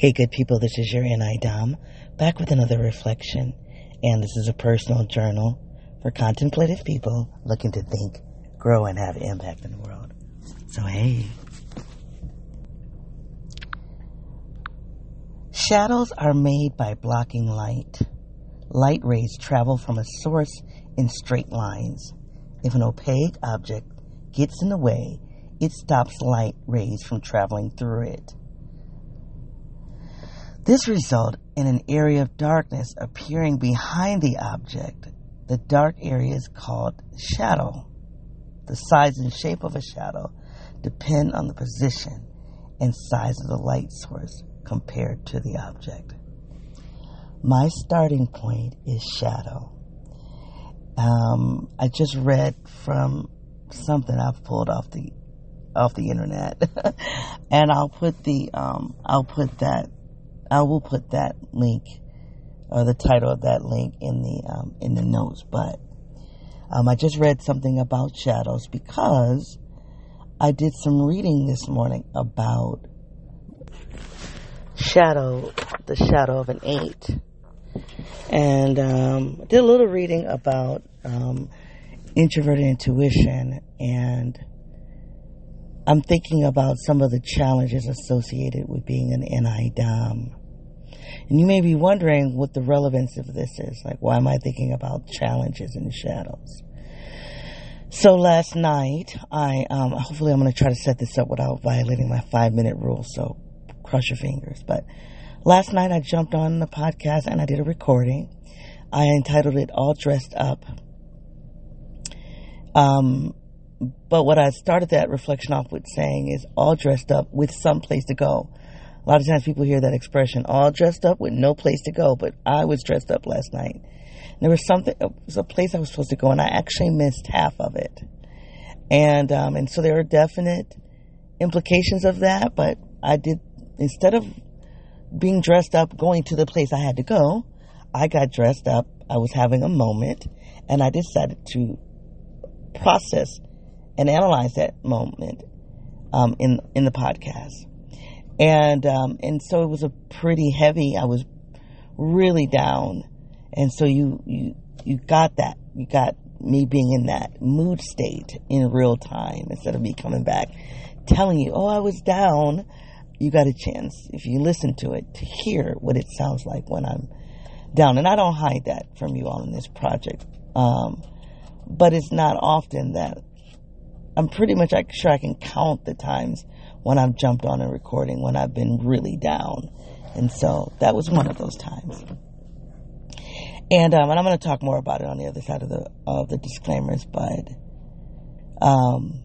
Hey, good people, this is your NI Dom, back with another reflection. And this is a personal journal for contemplative people looking to think, grow, and have impact in the world. So, hey. Shadows are made by blocking light. Light rays travel from a source in straight lines. If an opaque object gets in the way, it stops light rays from traveling through it. This result in an area of darkness appearing behind the object. The dark area is called shadow. The size and shape of a shadow depend on the position and size of the light source compared to the object. My starting point is shadow. Um, I just read from something I've pulled off the off the internet, and I'll put the um, I'll put that I will put that link or the title of that link in the um, in the notes. But um, I just read something about shadows because I did some reading this morning about shadow, the shadow of an eight, and um, did a little reading about um, introverted intuition and I'm thinking about some of the challenges associated with being an NI Dom. And you may be wondering what the relevance of this is. Like, why am I thinking about challenges and shadows? So last night, I um, hopefully I'm going to try to set this up without violating my five minute rule. So cross your fingers. But last night I jumped on the podcast and I did a recording. I entitled it "All Dressed Up." Um, but what I started that reflection off with saying is all dressed up with some place to go. A lot of times people hear that expression, all dressed up with no place to go, but I was dressed up last night. There was something, it was a place I was supposed to go, and I actually missed half of it. And, um, and so there are definite implications of that, but I did, instead of being dressed up going to the place I had to go, I got dressed up, I was having a moment, and I decided to process and analyze that moment um, in in the podcast. And um, and so it was a pretty heavy. I was really down, and so you you you got that. You got me being in that mood state in real time instead of me coming back telling you, "Oh, I was down." You got a chance if you listen to it to hear what it sounds like when I'm down, and I don't hide that from you all in this project. Um, but it's not often that I'm pretty much sure I can count the times when I've jumped on a recording when I've been really down. And so that was one of those times. And, um, and I'm going to talk more about it on the other side of the of the disclaimers, but um,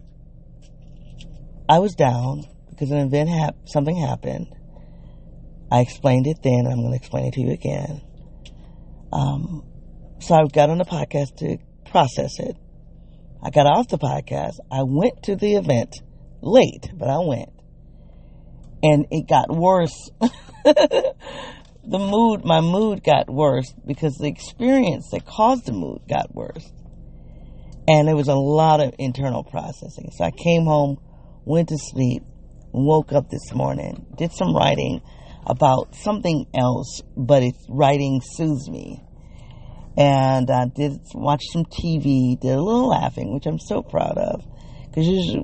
I was down because an event hap- something happened. I explained it then, and I'm going to explain it to you again. Um, so I got on the podcast to process it. I got off the podcast. I went to the event late, but I went. And it got worse. the mood, my mood got worse because the experience that caused the mood got worse. And there was a lot of internal processing. So I came home, went to sleep, woke up this morning, did some writing about something else, but it's writing soothes me and I did watch some TV, did a little laughing, which I'm so proud of. Because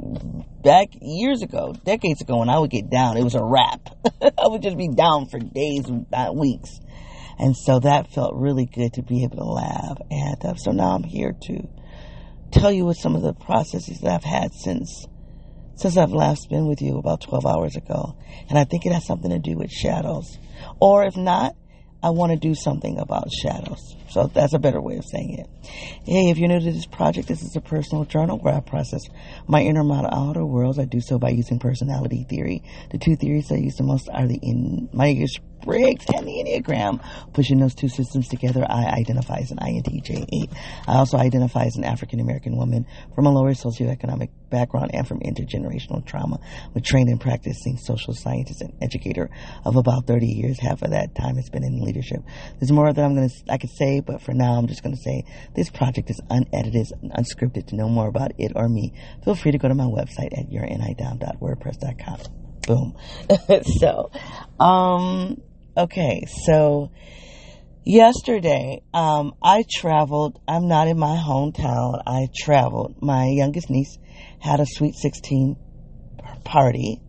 back years ago, decades ago, when I would get down, it was a wrap. I would just be down for days, not weeks. And so that felt really good to be able to laugh. And uh, so now I'm here to tell you what some of the processes that I've had since since I've last been with you about 12 hours ago. And I think it has something to do with shadows. Or if not, I want to do something about shadows. So that's a better way of saying it. Hey, if you're new to this project, this is a personal journal where I process my inner and outer worlds. I do so by using personality theory. The two theories I use the most are the Myers Briggs and the Enneagram. Pushing those two systems together, I identify as an INTJ8. I also identify as an African American woman from a lower socioeconomic background and from intergenerational trauma. I'm a trained and practicing social scientist and educator of about 30 years. Half of that time has been in leadership. There's more that I'm going to, I could say, but for now I'm just going to say this project is unedited, unscripted. To know more about it or me, feel free to go to my website at yournidom.wordpress.com. Boom. so, um, okay, so yesterday, um, I traveled. I'm not in my hometown. I traveled. My youngest niece had a sweet 16 party,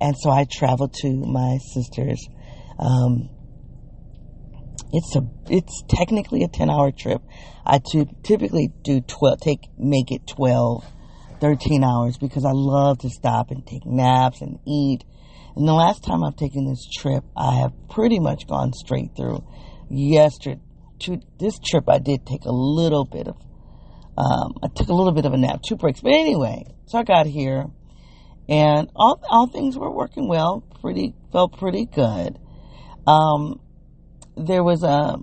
and so I traveled to my sister's. Um, it's a it's technically a 10 hour trip. I typically do 12 take make it 12 13 hours because I love to stop and take naps and eat. And the last time I've taken this trip, I have pretty much gone straight through. Yesterday, to this trip, I did take a little bit of, um, I took a little bit of a nap, two breaks. But anyway, so I got here, and all all things were working well. Pretty felt pretty good. Um, there was a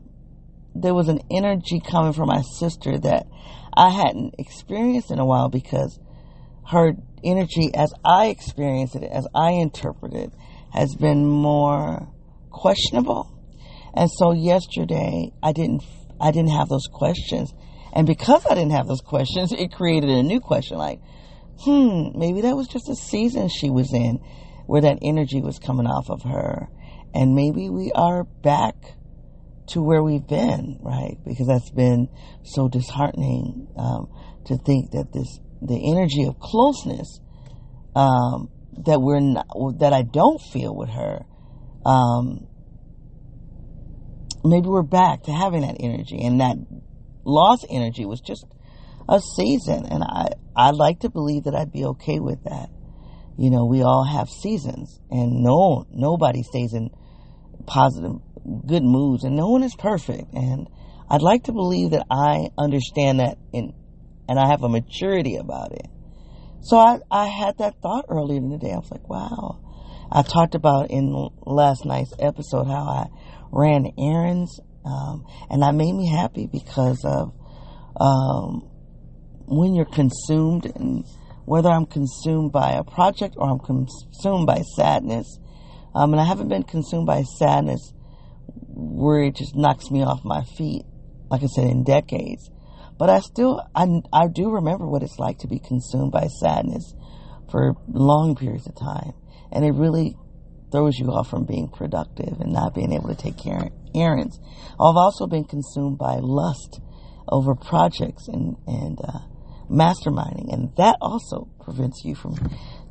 there was an energy coming from my sister that I hadn't experienced in a while because her energy, as I experienced it, as I interpret it, has been more questionable. And so yesterday, I didn't, I didn't have those questions. And because I didn't have those questions, it created a new question like, hmm, maybe that was just a season she was in where that energy was coming off of her. And maybe we are back to where we've been, right? Because that's been so disheartening um, to think that this the energy of closeness um, that we're not, that I don't feel with her. Um, maybe we're back to having that energy, and that lost energy was just a season, and I I like to believe that I'd be okay with that. You know, we all have seasons, and no nobody stays in positive, good moods, and no one is perfect, and I'd like to believe that I understand that in and I have a maturity about it. So I, I had that thought earlier in the day. I was like, wow. I talked about in last night's episode how I ran errands, um, and that made me happy because of um, when you're consumed, and whether I'm consumed by a project or I'm consumed by sadness. Um, and I haven't been consumed by sadness where it just knocks me off my feet, like I said, in decades. But I still, I, I do remember what it's like to be consumed by sadness for long periods of time. And it really throws you off from being productive and not being able to take care of errands. I've also been consumed by lust over projects and, and, uh, masterminding. And that also prevents you from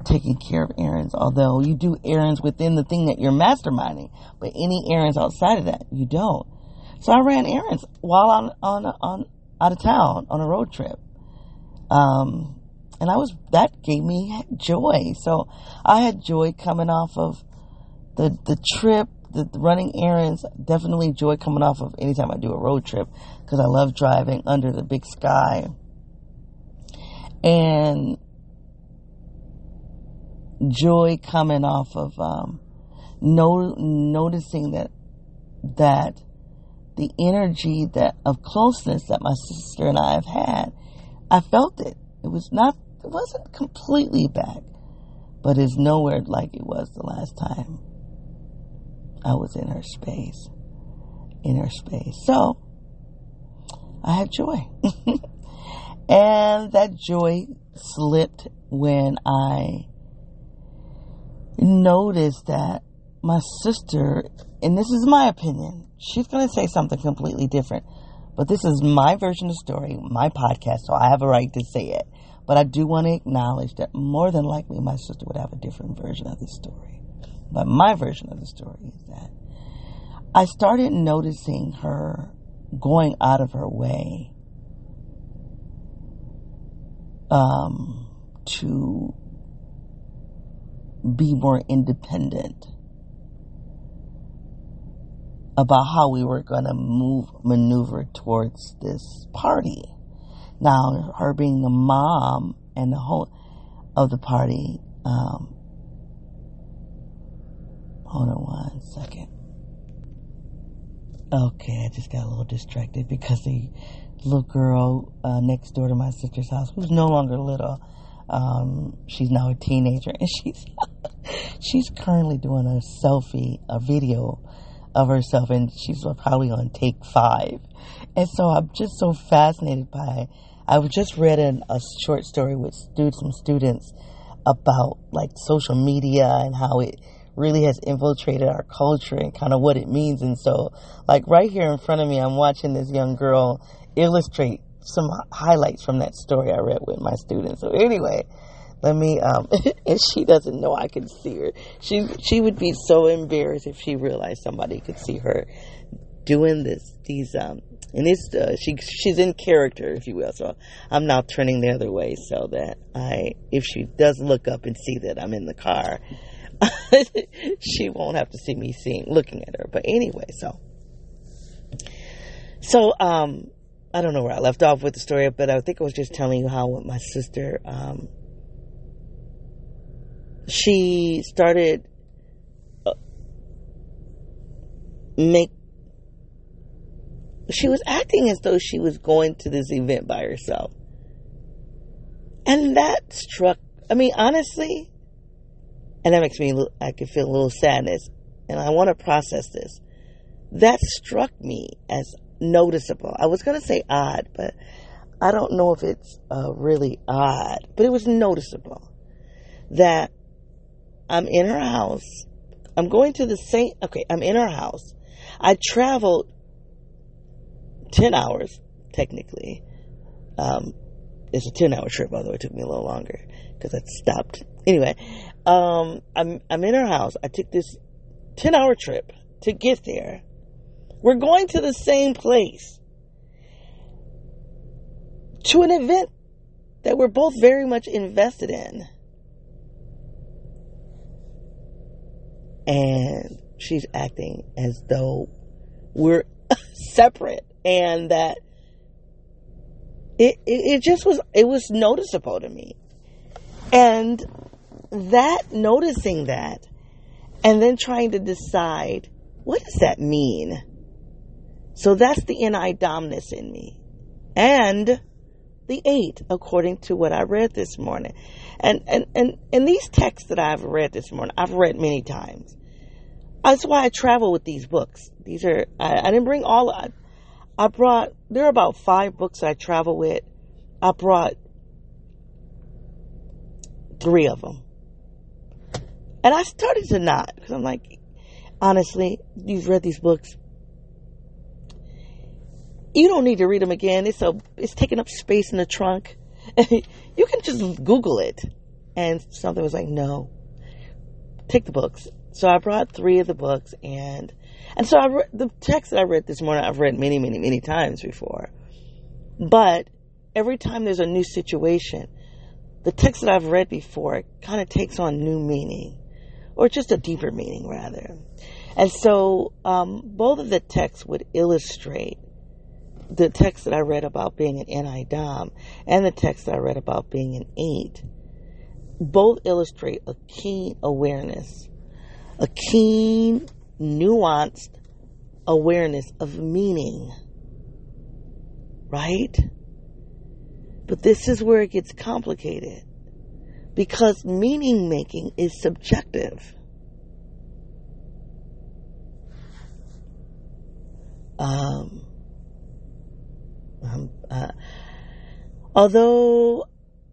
taking care of errands, although you do errands within the thing that you're masterminding, but any errands outside of that, you don't. So I ran errands while on, on, on, out of town on a road trip. Um, and I was, that gave me joy. So I had joy coming off of the, the trip, the, the running errands, definitely joy coming off of anytime I do a road trip because I love driving under the big sky. And joy coming off of, um, no, noticing that, that the energy that of closeness that my sister and I have had, I felt it. It was not, it wasn't completely back, but it's nowhere like it was the last time I was in her space. In her space. So, I had joy. and that joy slipped when I noticed that my sister, and this is my opinion, she's going to say something completely different. But this is my version of the story, my podcast, so I have a right to say it. But I do want to acknowledge that more than likely my sister would have a different version of the story. But my version of the story is that I started noticing her going out of her way um, to be more independent about how we were going to move, maneuver towards this party. Now, her being the mom and the whole of the party, um, hold on one second. Okay, I just got a little distracted because the little girl uh, next door to my sister's house, who's no longer little, um, she's now a teenager, and she's she's currently doing a selfie, a video of herself, and she's probably on take five. And so I'm just so fascinated by. It. I've just read an, a short story with students, some students about like social media and how it really has infiltrated our culture and kind of what it means. And so, like right here in front of me, I'm watching this young girl illustrate some highlights from that story I read with my students. So anyway, let me um and she doesn't know I can see her. She she would be so embarrassed if she realized somebody could see her doing this these um and it's uh, she she's in character if you will so i'm now turning the other way so that i if she does look up and see that i'm in the car she won't have to see me seeing looking at her but anyway so so um i don't know where i left off with the story but i think i was just telling you how my sister um she started uh, make she was acting as though she was going to this event by herself. And that struck, I mean, honestly, and that makes me, I can feel a little sadness, and I want to process this. That struck me as noticeable. I was going to say odd, but I don't know if it's uh, really odd, but it was noticeable that I'm in her house. I'm going to the same, okay, I'm in her house. I traveled 10 hours, technically. Um, it's a 10 hour trip, By although it took me a little longer because I stopped. Anyway, um, I'm, I'm in her house. I took this 10 hour trip to get there. We're going to the same place to an event that we're both very much invested in. And she's acting as though we're separate and that it, it, it just was it was noticeable to me. And that noticing that and then trying to decide what does that mean? So that's the ni-domness in me. And the eight according to what i read this morning. And and and, and these texts that i've read this morning i've read many times that's why i travel with these books these are i, I didn't bring all I brought, there are about five books I travel with. I brought three of them. And I started to not, because I'm like, honestly, you've read these books. You don't need to read them again. It's a, it's taking up space in the trunk. you can just Google it. And something was like, no, take the books. So I brought three of the books and and so I re- the text that I read this morning, I've read many, many, many times before. But every time there's a new situation, the text that I've read before kind of takes on new meaning, or just a deeper meaning, rather. And so um, both of the texts would illustrate the text that I read about being an NI-DOM and the text that I read about being an 8 both illustrate a keen awareness, a keen nuanced awareness of meaning. Right? But this is where it gets complicated. Because meaning making is subjective. Um, um uh, although,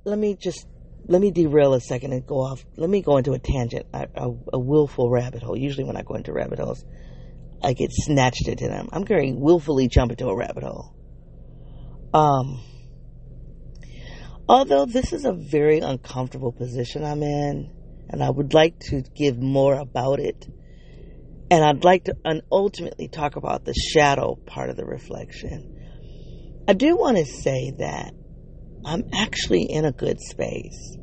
let me just let me derail a second and go off. Let me go into a tangent, a, a, a, willful rabbit hole. Usually, when I go into rabbit holes, I get snatched into them. I'm going to willfully jump into a rabbit hole. Um, although this is a very uncomfortable position I'm in, and I would like to give more about it, and I'd like to ultimately talk about the shadow part of the reflection. I do want to say that I'm actually in a good space.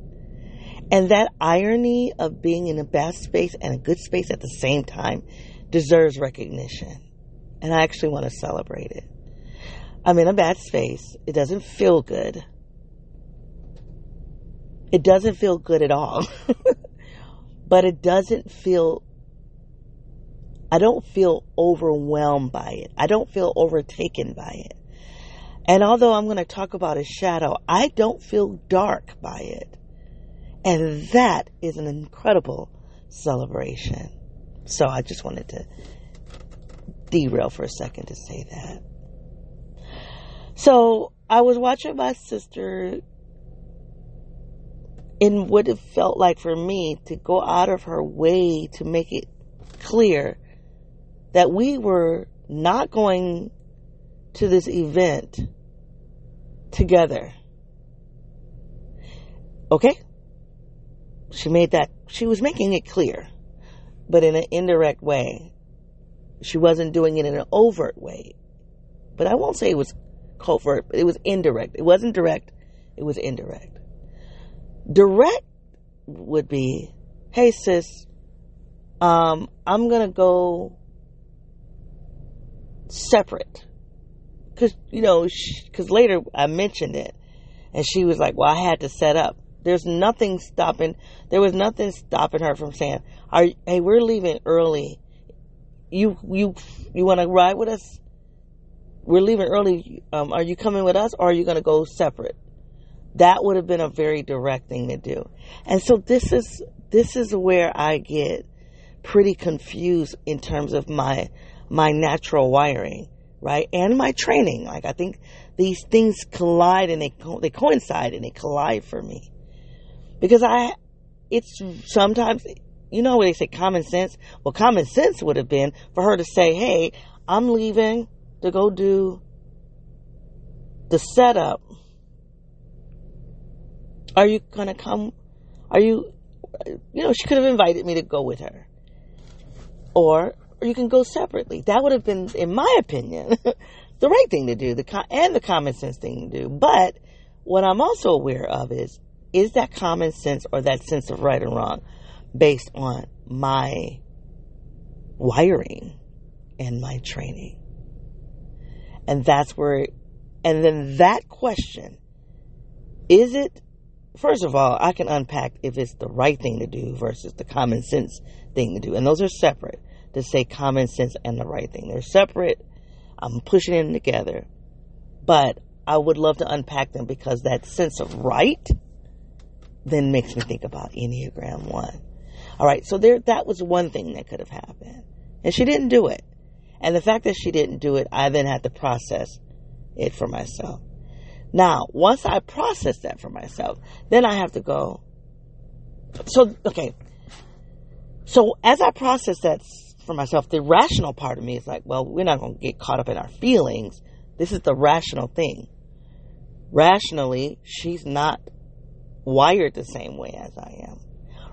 And that irony of being in a bad space and a good space at the same time deserves recognition. And I actually want to celebrate it. I'm in a bad space. It doesn't feel good. It doesn't feel good at all. but it doesn't feel, I don't feel overwhelmed by it. I don't feel overtaken by it. And although I'm going to talk about a shadow, I don't feel dark by it. And that is an incredible celebration. So I just wanted to derail for a second to say that. So I was watching my sister in what it felt like for me to go out of her way to make it clear that we were not going to this event together. Okay? She made that, she was making it clear, but in an indirect way. She wasn't doing it in an overt way. But I won't say it was covert, but it was indirect. It wasn't direct, it was indirect. Direct would be, hey sis, um, I'm gonna go separate. Cause, you know, cause later I mentioned it and she was like, well, I had to set up. There's nothing stopping, there was nothing stopping her from saying, are, hey, we're leaving early. You, you, you want to ride with us? We're leaving early. Um, are you coming with us or are you going to go separate? That would have been a very direct thing to do. And so this is, this is where I get pretty confused in terms of my, my natural wiring, right? And my training. Like I think these things collide and they, co- they coincide and they collide for me. Because I, it's sometimes, you know when they say common sense? Well, common sense would have been for her to say, hey, I'm leaving to go do the setup are you going to come? Are you, you know, she could have invited me to go with her. Or, or you can go separately. That would have been, in my opinion, the right thing to do, the and the common sense thing to do. But what I'm also aware of is, is that common sense or that sense of right and wrong based on my wiring and my training? And that's where, and then that question, is it first of all, I can unpack if it's the right thing to do versus the common sense thing to do. And those are separate to say common sense and the right thing. They're separate. I'm pushing them together. But I would love to unpack them because that sense of right then makes me think about Enneagram 1. All right, so there that was one thing that could have happened. And she didn't do it. And the fact that she didn't do it, I then had to process it for myself. Now, once I process that for myself, then I have to go. So, okay. So as I process that for myself, the rational part of me is like, well, we're not going to get caught up in our feelings. This is the rational thing. Rationally, she's not wired the same way as I am.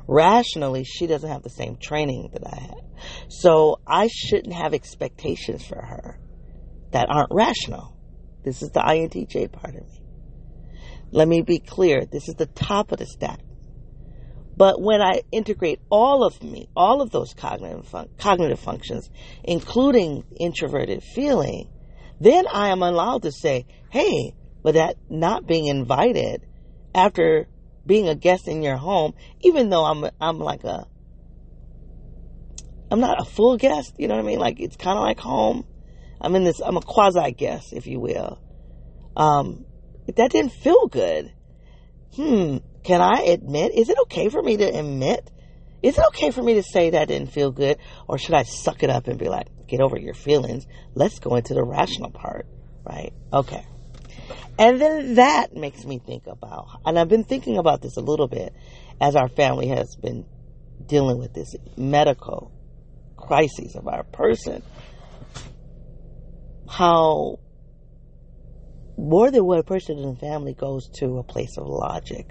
Rationally, she doesn't have the same training that I have. So I shouldn't have expectations for her that aren't rational. This is the INTJ part of me. Let me be clear. This is the top of the stack. But when I integrate all of me, all of those cognitive, fun- cognitive functions, including introverted feeling, then I am allowed to say, hey, but that not being invited after being a guest in your home, even though I'm, I'm like a, I'm not a full guest, you know what I mean? Like it's kind of like home. I'm in this, I'm a quasi guest, if you will. Um, that didn't feel good. Hmm, can I admit? Is it okay for me to admit? Is it okay for me to say that didn't feel good? Or should I suck it up and be like, get over your feelings? Let's go into the rational part, right? Okay. And then that makes me think about, and I've been thinking about this a little bit as our family has been dealing with this medical crisis of our person how more than one person in the family goes to a place of logic.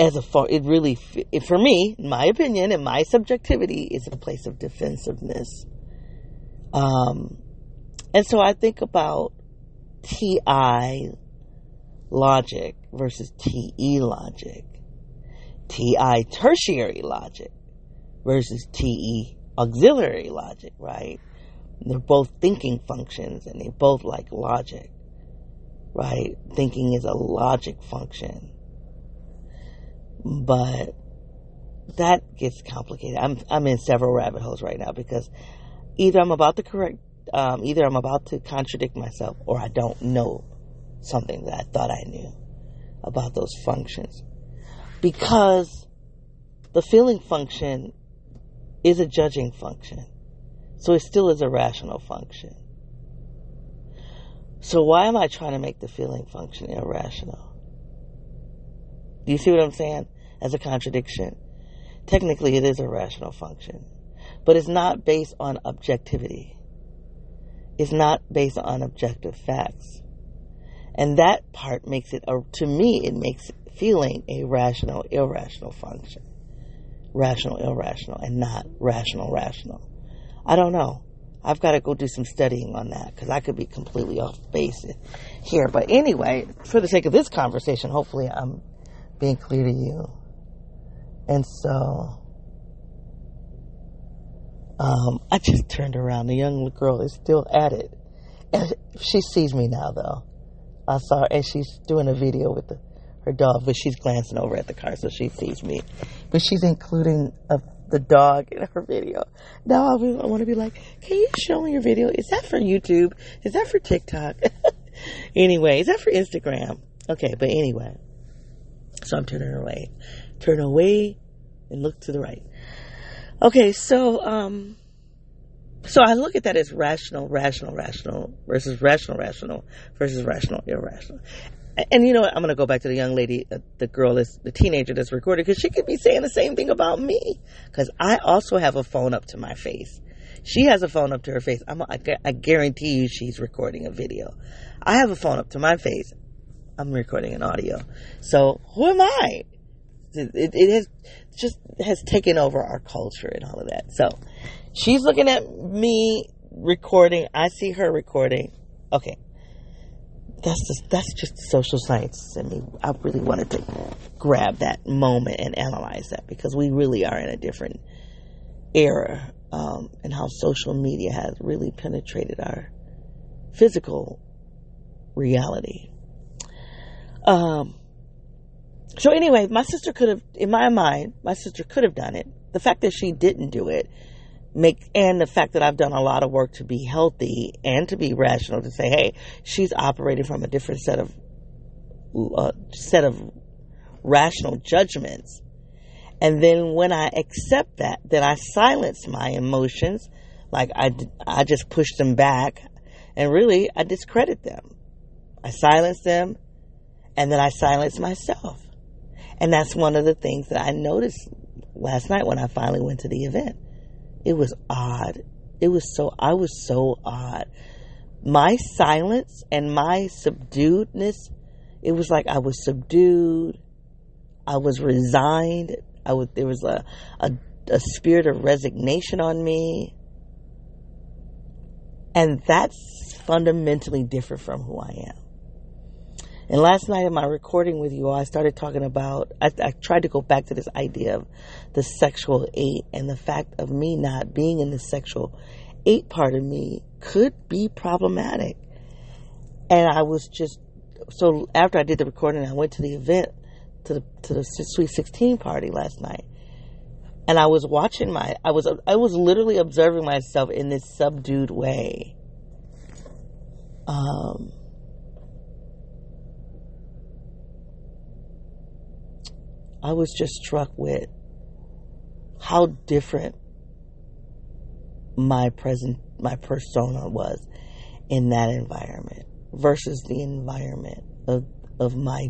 As a it really for me, in my opinion, and my subjectivity, is a place of defensiveness. Um, and so I think about TI logic versus TE logic, TI tertiary logic versus TE auxiliary logic, right? They're both thinking functions and they both like logic, right? Thinking is a logic function. But that gets complicated. I'm, I'm in several rabbit holes right now because either I'm about to correct, um, either I'm about to contradict myself or I don't know something that I thought I knew about those functions. Because the feeling function is a judging function. So it still is a rational function. So why am I trying to make the feeling function irrational? Do you see what I'm saying? As a contradiction. Technically, it is a rational function, but it's not based on objectivity. It's not based on objective facts. And that part makes it, or to me, it makes feeling a rational, irrational function. Rational, irrational, and not rational, rational. I don't know. I've got to go do some studying on that because I could be completely off base here. But anyway, for the sake of this conversation, hopefully I'm being clear to you. And so, um, I just turned around. The young girl is still at it. And she sees me now, though. I saw her, and she's doing a video with the, her dog, but she's glancing over at the car, so she sees me. But she's including a, the dog in her video. Now I, I want to be like, can you show me your video? Is that for YouTube? Is that for TikTok? anyway, is that for Instagram? Okay, but anyway. So I'm turning away. Turn away and look to the right. Okay, so um so I look at that as rational, rational, rational versus rational, rational versus rational, irrational. And you know what? I'm going to go back to the young lady, uh, the girl, is the teenager that's recorded, because she could be saying the same thing about me. Because I also have a phone up to my face. She has a phone up to her face. I'm, I, I guarantee you she's recording a video. I have a phone up to my face. I'm recording an audio. So who am I? It, it, has just has taken over our culture and all of that. So she's looking at me recording. I see her recording. Okay, that's just that's just social science. I mean, I really wanted to grab that moment and analyze that because we really are in a different era, um, and how social media has really penetrated our physical reality. Um, so anyway, my sister could have, in my mind, my sister could have done it. The fact that she didn't do it, make, and the fact that I've done a lot of work to be healthy and to be rational, to say, hey, she's operating from a different set of, uh, set of rational judgments. And then when I accept that, then I silence my emotions, like I, I just push them back, and really I discredit them. I silence them, and then I silence myself. And that's one of the things that I noticed last night when I finally went to the event. It was odd. It was so, I was so odd. My silence and my subduedness, it was like I was subdued. I was resigned. I was, there was a, a, a spirit of resignation on me. And that's fundamentally different from who I am. And last night in my recording with you all, I started talking about, I, I, tried to go back to this idea of the sexual eight and the fact of me not being in the sexual eight part of me could be problematic. And I was just, so after I did the recording, I went to the event, to the, to the Sweet 16 party last night. And I was watching my, I was, I was literally observing myself in this subdued way. Um, I was just struck with how different my present my persona was in that environment versus the environment of of my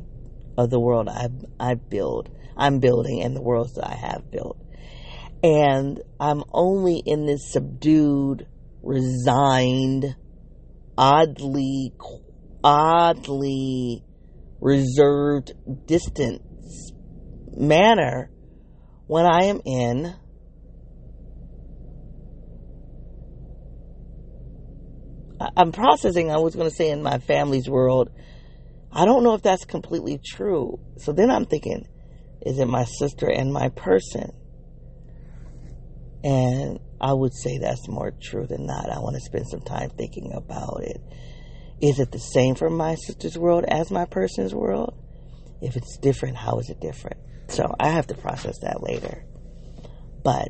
of the world I I build I'm building and the worlds that I have built. And I'm only in this subdued, resigned, oddly oddly reserved, distant manner when I am in I'm processing, I was going to say in my family's world. I don't know if that's completely true. So then I'm thinking, is it my sister and my person? And I would say that's more true than not. I want to spend some time thinking about it. Is it the same for my sister's world as my person's world? If it's different, how is it different? So I have to process that later. But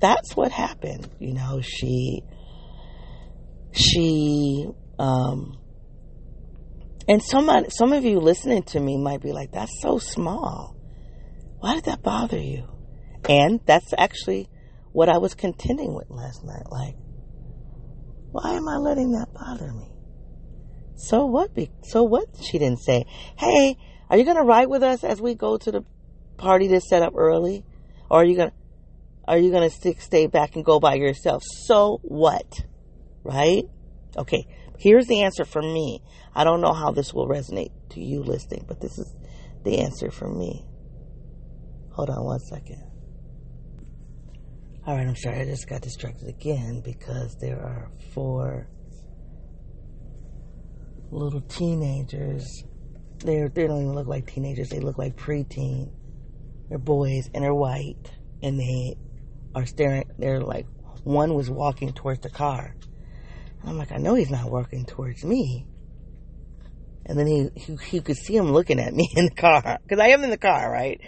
that's what happened. You know, she, she, um, and some, some of you listening to me might be like, that's so small. Why did that bother you? And that's actually what I was contending with last night. Like, why am I letting that bother me? So what? So what? She didn't say, hey, are you going to ride with us as we go to the party that's set up early? Or are you to, are you to stick, stay back and go by yourself? So what? Right? Okay. Here's the answer for me. I don't know how this will resonate to you listening, but this is the answer for me. Hold on one second. All right, I'm sorry. I just got distracted again because there are four little teenagers. They're, they don't even look like teenagers. They look like preteen. They're boys and they're white and they are staring. They're like, one was walking towards the car. And I'm like, I know he's not walking towards me. And then he, he, he could see him looking at me in the car because I am in the car, right?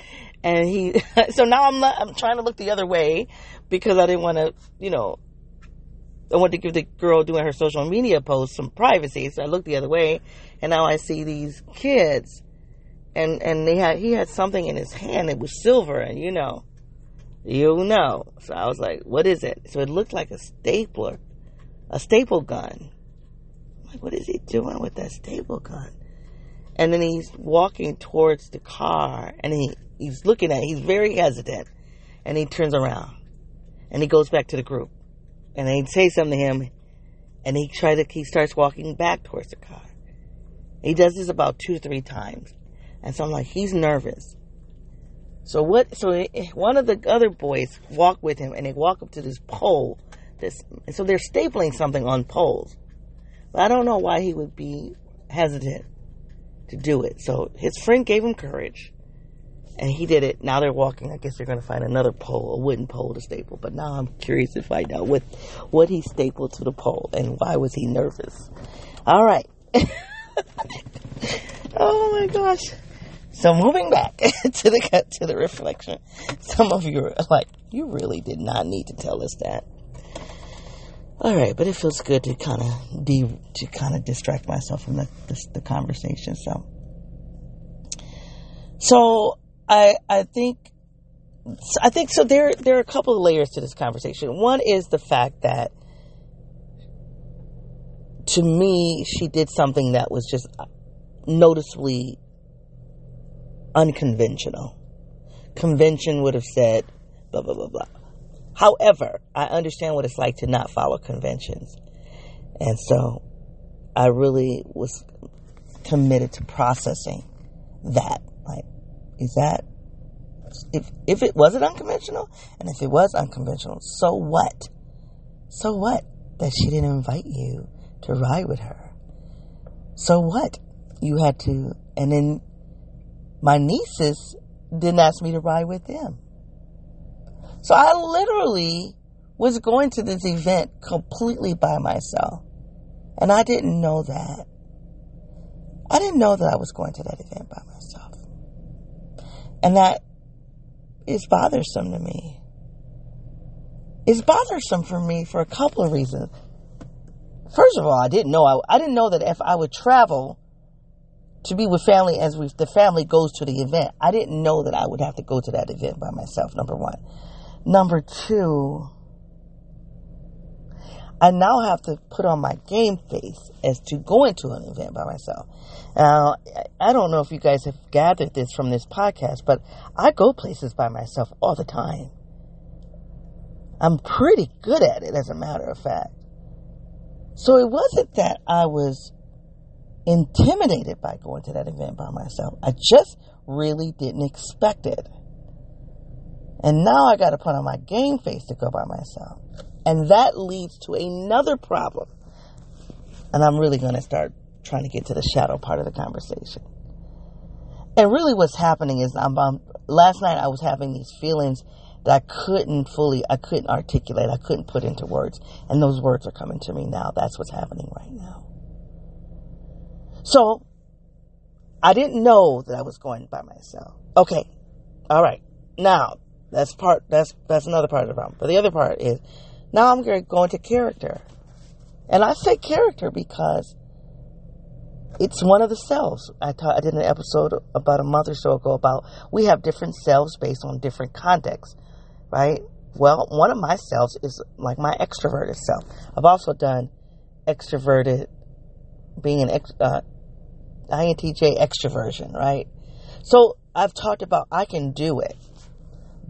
And he, so now I'm not, I'm trying to look the other way because I didn't want to, you know, I wanted to give the girl doing her social media post some privacy. So I looked the other way and now I see these kids and, and they had, he had something in his hand. It was silver and you know, you know. So I was like, what is it? So it looked like a stapler, a staple gun. I'm like, what is he doing with that staple gun? And then he's walking towards the car and he, he's looking at it. He's very hesitant and he turns around and he goes back to the group and they say something to him, and he try to he starts walking back towards the car. He does this about two three times, and so I'm like, he's nervous. So what? So one of the other boys walk with him, and they walk up to this pole. This, so they're stapling something on poles, but I don't know why he would be hesitant to do it. So his friend gave him courage and he did it. Now they're walking. I guess they're going to find another pole, a wooden pole to staple. But now I'm curious to find out what what he stapled to the pole and why was he nervous. All right. oh my gosh. So moving back to the to the reflection, some of you are like, you really did not need to tell us that. All right, but it feels good to kind of de- to kind of distract myself from the, the the conversation. So, so I I think I think so. There there are a couple of layers to this conversation. One is the fact that to me she did something that was just noticeably unconventional. Convention would have said blah blah blah blah. However, I understand what it's like to not follow conventions. And so I really was committed to processing that. Like is that if if it wasn't unconventional and if it was unconventional, so what? So what that she didn't invite you to ride with her? So what? You had to and then my nieces didn't ask me to ride with them. So I literally was going to this event completely by myself. And I didn't know that. I didn't know that I was going to that event by myself. And that is bothersome to me. It's bothersome for me for a couple of reasons. First of all, I didn't know I, I didn't know that if I would travel to be with family as we, the family goes to the event, I didn't know that I would have to go to that event by myself. Number one. Number two, I now have to put on my game face as to going to an event by myself. Now, I don't know if you guys have gathered this from this podcast, but I go places by myself all the time. I'm pretty good at it, as a matter of fact. So it wasn't that I was intimidated by going to that event by myself. I just really didn't expect it. And now I got to put on my game face to go by myself. And that leads to another problem. And I'm really going to start trying to get to the shadow part of the conversation. And really what's happening is I'm, um, last night I was having these feelings that I couldn't fully, I couldn't articulate, I couldn't put into words. And those words are coming to me now. That's what's happening right now. So, I didn't know that I was going by myself. Okay. All right. Now, that's part, that's, that's another part of the problem. But the other part is, now I'm going to go into character. And I say character because it's one of the selves. I, I did an episode about a month or so ago about we have different selves based on different contexts, right? Well, one of my selves is like my extroverted self. I've also done extroverted being an ex, uh, INTJ extroversion, right? So I've talked about I can do it,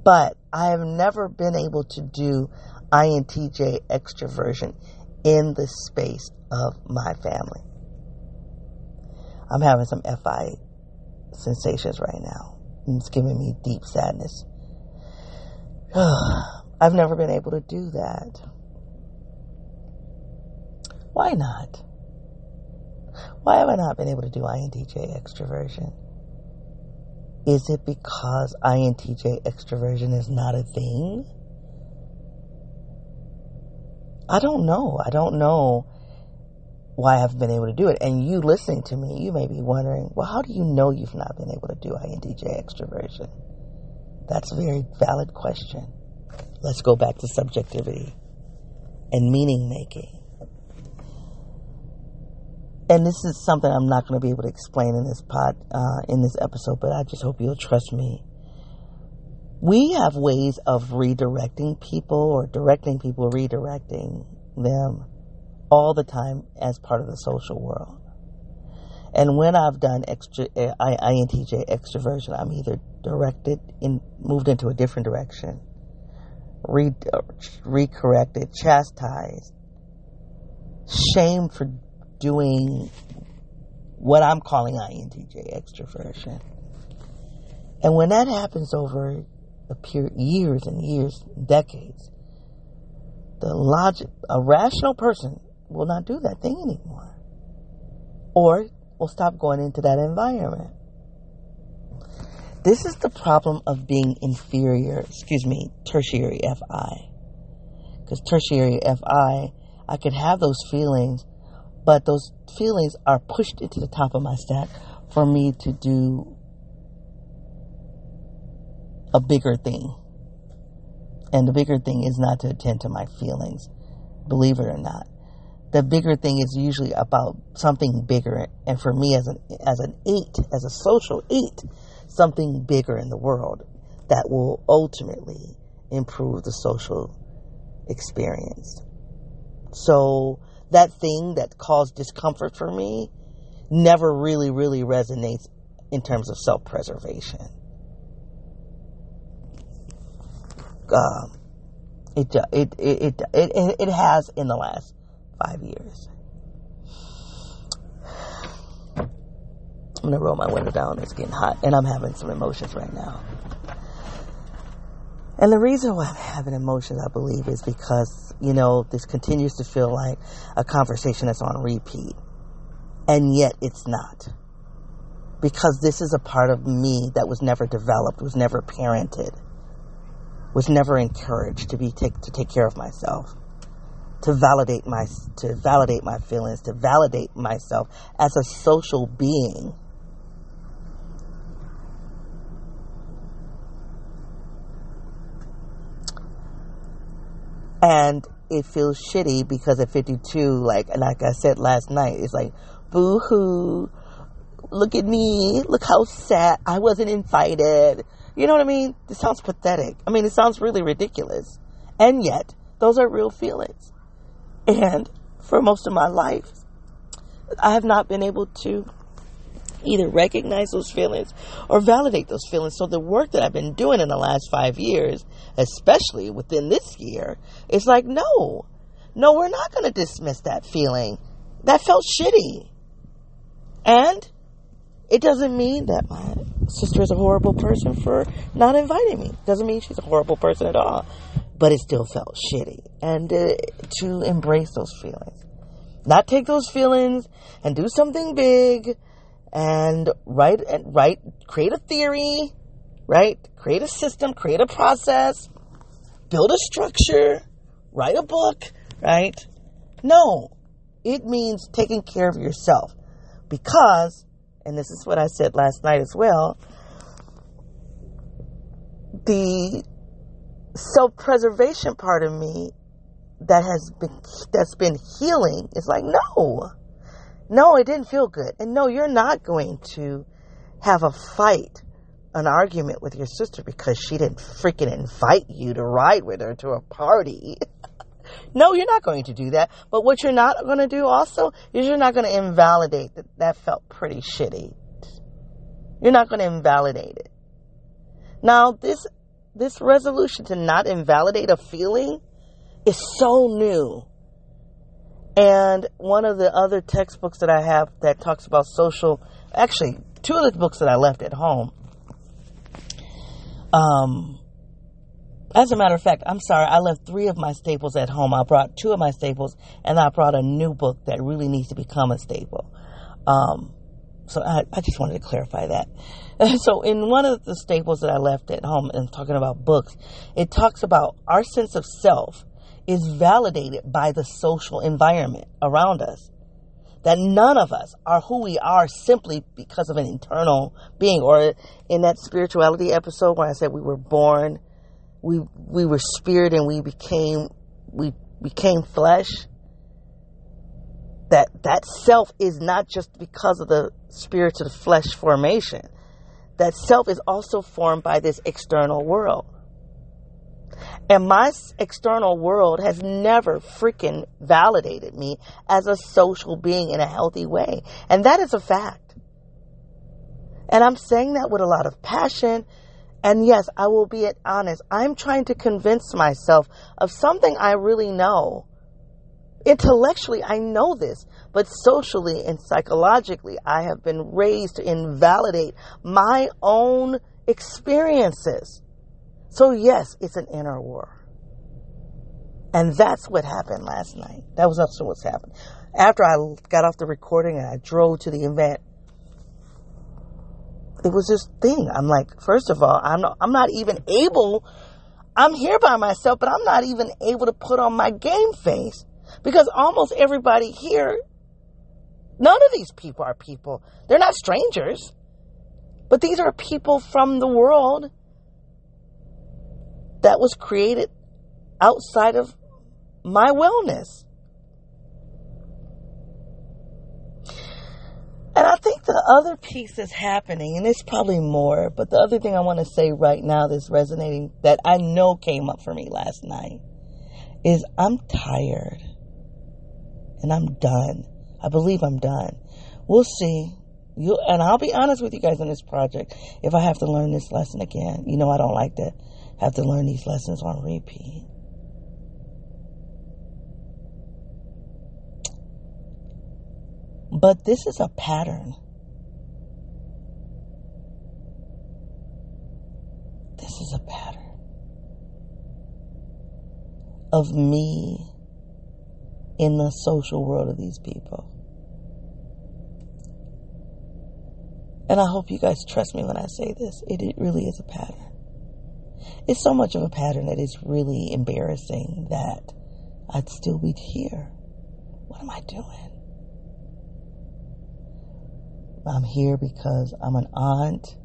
but I have never been able to do INTJ extroversion in the space of my family. I'm having some FI sensations right now. and It's giving me deep sadness. I've never been able to do that. Why not? Why have I not been able to do INTJ extroversion? Is it because INTJ extroversion is not a thing? I don't know. I don't know why I've been able to do it. And you listening to me, you may be wondering, well, how do you know you've not been able to do INTJ extroversion? That's a very valid question. Let's go back to subjectivity and meaning making. And this is something I'm not going to be able to explain in this pod, uh, in this episode, but I just hope you'll trust me. We have ways of redirecting people or directing people, redirecting them all the time as part of the social world. And when I've done extra, I, INTJ extroversion, I'm either directed in, moved into a different direction, re, recorrected, chastised, shamed for doing what I'm calling INTJ extroversion. And when that happens over a period, years and years, decades, the logic, a rational person will not do that thing anymore. Or will stop going into that environment. This is the problem of being inferior, excuse me, tertiary FI. Because tertiary FI, I could have those feelings, but those feelings are pushed into the top of my stack for me to do a bigger thing. And the bigger thing is not to attend to my feelings, believe it or not. The bigger thing is usually about something bigger. And for me, as an as an eight, as a social eight, something bigger in the world that will ultimately improve the social experience. So that thing that caused discomfort for me never really, really resonates in terms of self preservation. Um, it, it, it, it, it has in the last five years. I'm gonna roll my window down. It's getting hot, and I'm having some emotions right now. And the reason why I'm having emotions, I believe, is because, you know, this continues to feel like a conversation that's on repeat. And yet it's not. Because this is a part of me that was never developed, was never parented, was never encouraged to be take, to take care of myself, to validate my to validate my feelings, to validate myself as a social being And it feels shitty because at 52, like, like I said last night, it's like, boo hoo, look at me, look how sad, I wasn't invited. You know what I mean? It sounds pathetic. I mean, it sounds really ridiculous. And yet, those are real feelings. And for most of my life, I have not been able to either recognize those feelings or validate those feelings. So the work that I've been doing in the last five years, especially within this year, is like, no, no, we're not going to dismiss that feeling. That felt shitty. And it doesn't mean that my sister is a horrible person for not inviting me. Doesn't mean she's a horrible person at all. But it still felt shitty. And uh, to embrace those feelings. Not take those feelings and do something big and write and write create a theory, right? Create a system, create a process, build a structure, write a book, right? No. It means taking care of yourself. Because, and this is what I said last night as well, the self-preservation part of me that has been that's been healing is like no no, it didn't feel good. And no, you're not going to have a fight, an argument with your sister because she didn't freaking invite you to ride with her to a party. No, you're not going to do that. But what you're not going to do also is you're not going to invalidate that that felt pretty shitty. You're not going to invalidate it. Now, this this resolution to not invalidate a feeling is so new. And one of the other textbooks that I have that talks about social, actually, two of the books that I left at home. Um, as a matter of fact, I'm sorry, I left three of my staples at home. I brought two of my staples, and I brought a new book that really needs to become a staple. Um, so I, I just wanted to clarify that. so in one of the staples that I left at home and talking about books, it talks about our sense of self is validated by the social environment around us. That none of us are who we are simply because of an internal being. Or in that spirituality episode where I said we were born, we we were spirit and we became we became flesh that that self is not just because of the spirit to the flesh formation. That self is also formed by this external world. And my external world has never freaking validated me as a social being in a healthy way. And that is a fact. And I'm saying that with a lot of passion. And yes, I will be honest. I'm trying to convince myself of something I really know Intellectually, I know this, but socially and psychologically, I have been raised to invalidate my own experiences. So, yes, it's an inner war. And that's what happened last night. That was also what's happened. After I got off the recording and I drove to the event, it was this thing. I'm like, first of all, I'm not, I'm not even able, I'm here by myself, but I'm not even able to put on my game face because almost everybody here, none of these people are people. They're not strangers. But these are people from the world that was created outside of my wellness. And I think the other piece that's happening, and it's probably more, but the other thing I want to say right now that's resonating that I know came up for me last night is I'm tired and I'm done. I believe I'm done. We'll see. You and I'll be honest with you guys on this project. If I have to learn this lesson again, you know I don't like to have to learn these lessons on repeat. But this is a pattern. This is a pattern of me in the social world of these people. And I hope you guys trust me when I say this. It, it really is a pattern. It's so much of a pattern that it's really embarrassing that I'd still be here. What am I doing? I'm here because I'm an aunt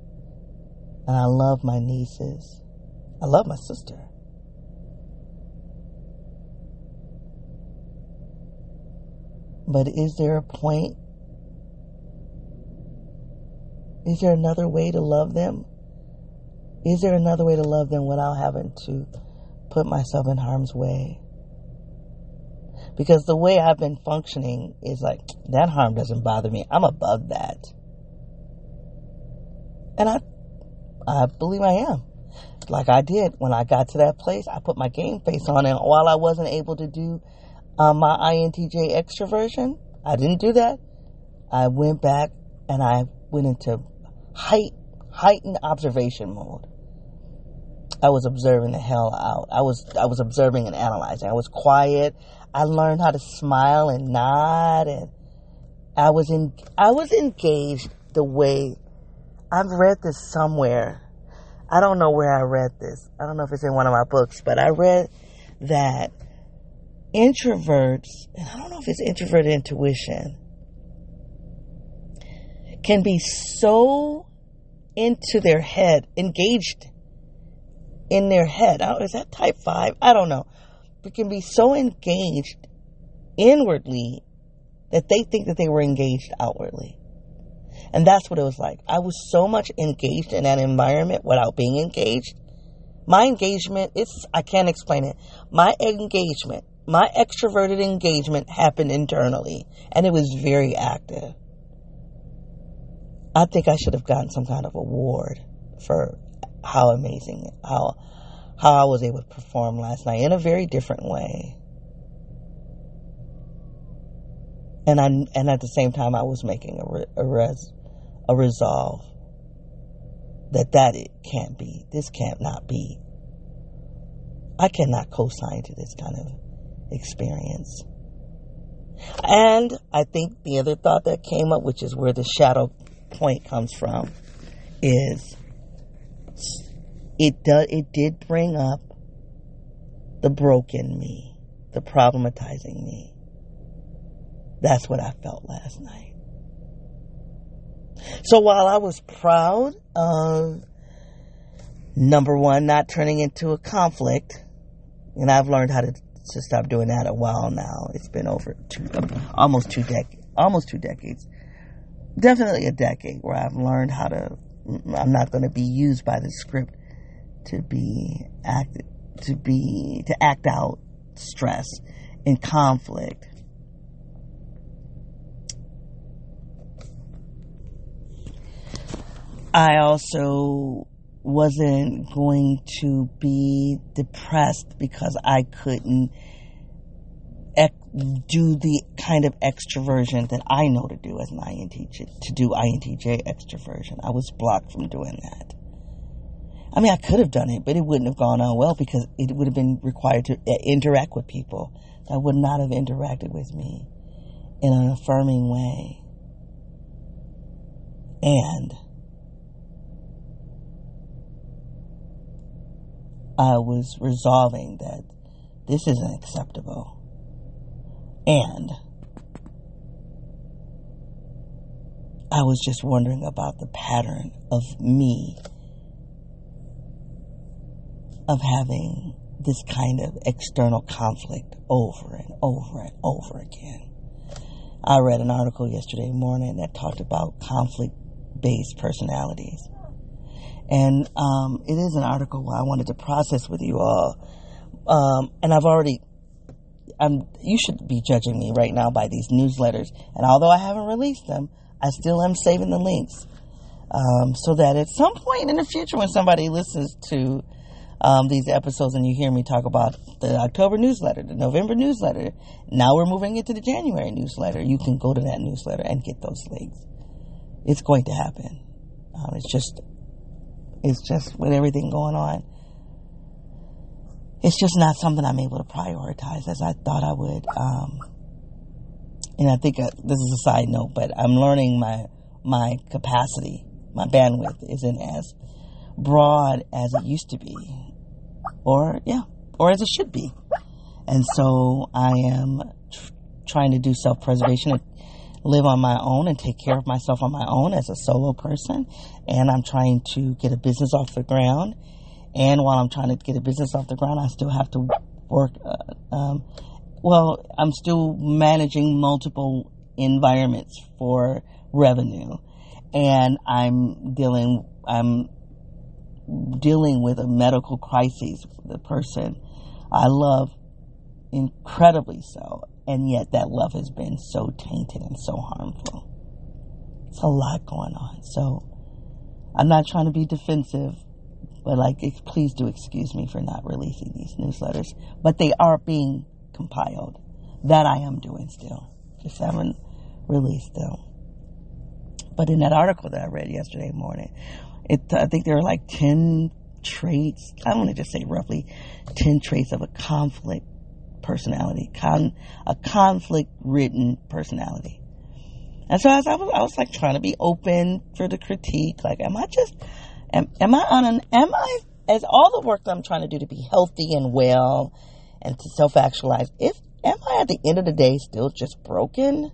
and I love my nieces. I love my sister. But is there a point? Is there another way to love them? Is there another way to love them without having to put myself in harm's way? Because the way I've been functioning is like, that harm doesn't bother me. I'm above that. And I, I believe I am. Like I did when I got to that place, I put my game face on, and while I wasn't able to do um, my INTJ extroversion. I didn't do that. I went back and I went into height, heightened observation mode. I was observing the hell out. I was I was observing and analyzing. I was quiet. I learned how to smile and nod, and I was in I was engaged the way I've read this somewhere. I don't know where I read this. I don't know if it's in one of my books, but I read that introverts, and I don't know if it's introvert intuition, can be so into their head, engaged in their head. Oh, is that type five? I don't know. But can be so engaged inwardly that they think that they were engaged outwardly. And that's what it was like. I was so much engaged in that environment without being engaged. My engagement, it's, I can't explain it. My engagement my extroverted engagement happened internally and it was very active. I think I should have gotten some kind of award for how amazing, how, how I was able to perform last night in a very different way. And I, and at the same time, I was making a, re, a, res, a resolve that that it can't be. This can't not be. I cannot co-sign to this kind of experience. And I think the other thought that came up, which is where the shadow point comes from, is it does it did bring up the broken me, the problematizing me. That's what I felt last night. So while I was proud of number one, not turning into a conflict, and I've learned how to, to stop doing that a while now. It's been over two, almost two decades, almost two decades, definitely a decade where I've learned how to. I'm not going to be used by the script to be acted to be to act out stress and conflict. I also wasn't going to be depressed because I couldn't do the kind of extroversion that I know to do as an INTJ, to do INTJ extroversion. I was blocked from doing that. I mean, I could have done it, but it wouldn't have gone on well because it would have been required to uh, interact with people that would not have interacted with me in an affirming way. And I was resolving that this isn't acceptable. And I was just wondering about the pattern of me of having this kind of external conflict over and over and over again. I read an article yesterday morning that talked about conflict based personalities. And um, it is an article I wanted to process with you all. Um, and I've already, I'm, you should be judging me right now by these newsletters. And although I haven't released them, I still am saving the links. Um, so that at some point in the future, when somebody listens to um, these episodes and you hear me talk about the October newsletter, the November newsletter, now we're moving into the January newsletter, you can go to that newsletter and get those links. It's going to happen. Um, it's just it's just with everything going on. It's just not something I'm able to prioritize as I thought I would. Um, and I think uh, this is a side note, but I'm learning my my capacity, my bandwidth isn't as broad as it used to be, or yeah, or as it should be. And so I am tr- trying to do self preservation and live on my own and take care of myself on my own as a solo person. And I'm trying to get a business off the ground. And while I'm trying to get a business off the ground, I still have to work. Uh, um, well, I'm still managing multiple environments for revenue, and I'm dealing. I'm dealing with a medical crisis a person I love incredibly so, and yet that love has been so tainted and so harmful. It's a lot going on. So I'm not trying to be defensive, but like, please do excuse me for not releasing these newsletters. But they are being compiled. That I am doing still. Just haven't released them. But in that article that I read yesterday morning, it, I think there are like 10 traits. I want to just say roughly 10 traits of a conflict personality, con, a conflict ridden personality. And so as I was, I was like trying to be open for the critique. Like, am I just, am, am I on an, am I, as all the work that I'm trying to do to be healthy and well and to self actualize, if, am I at the end of the day still just broken?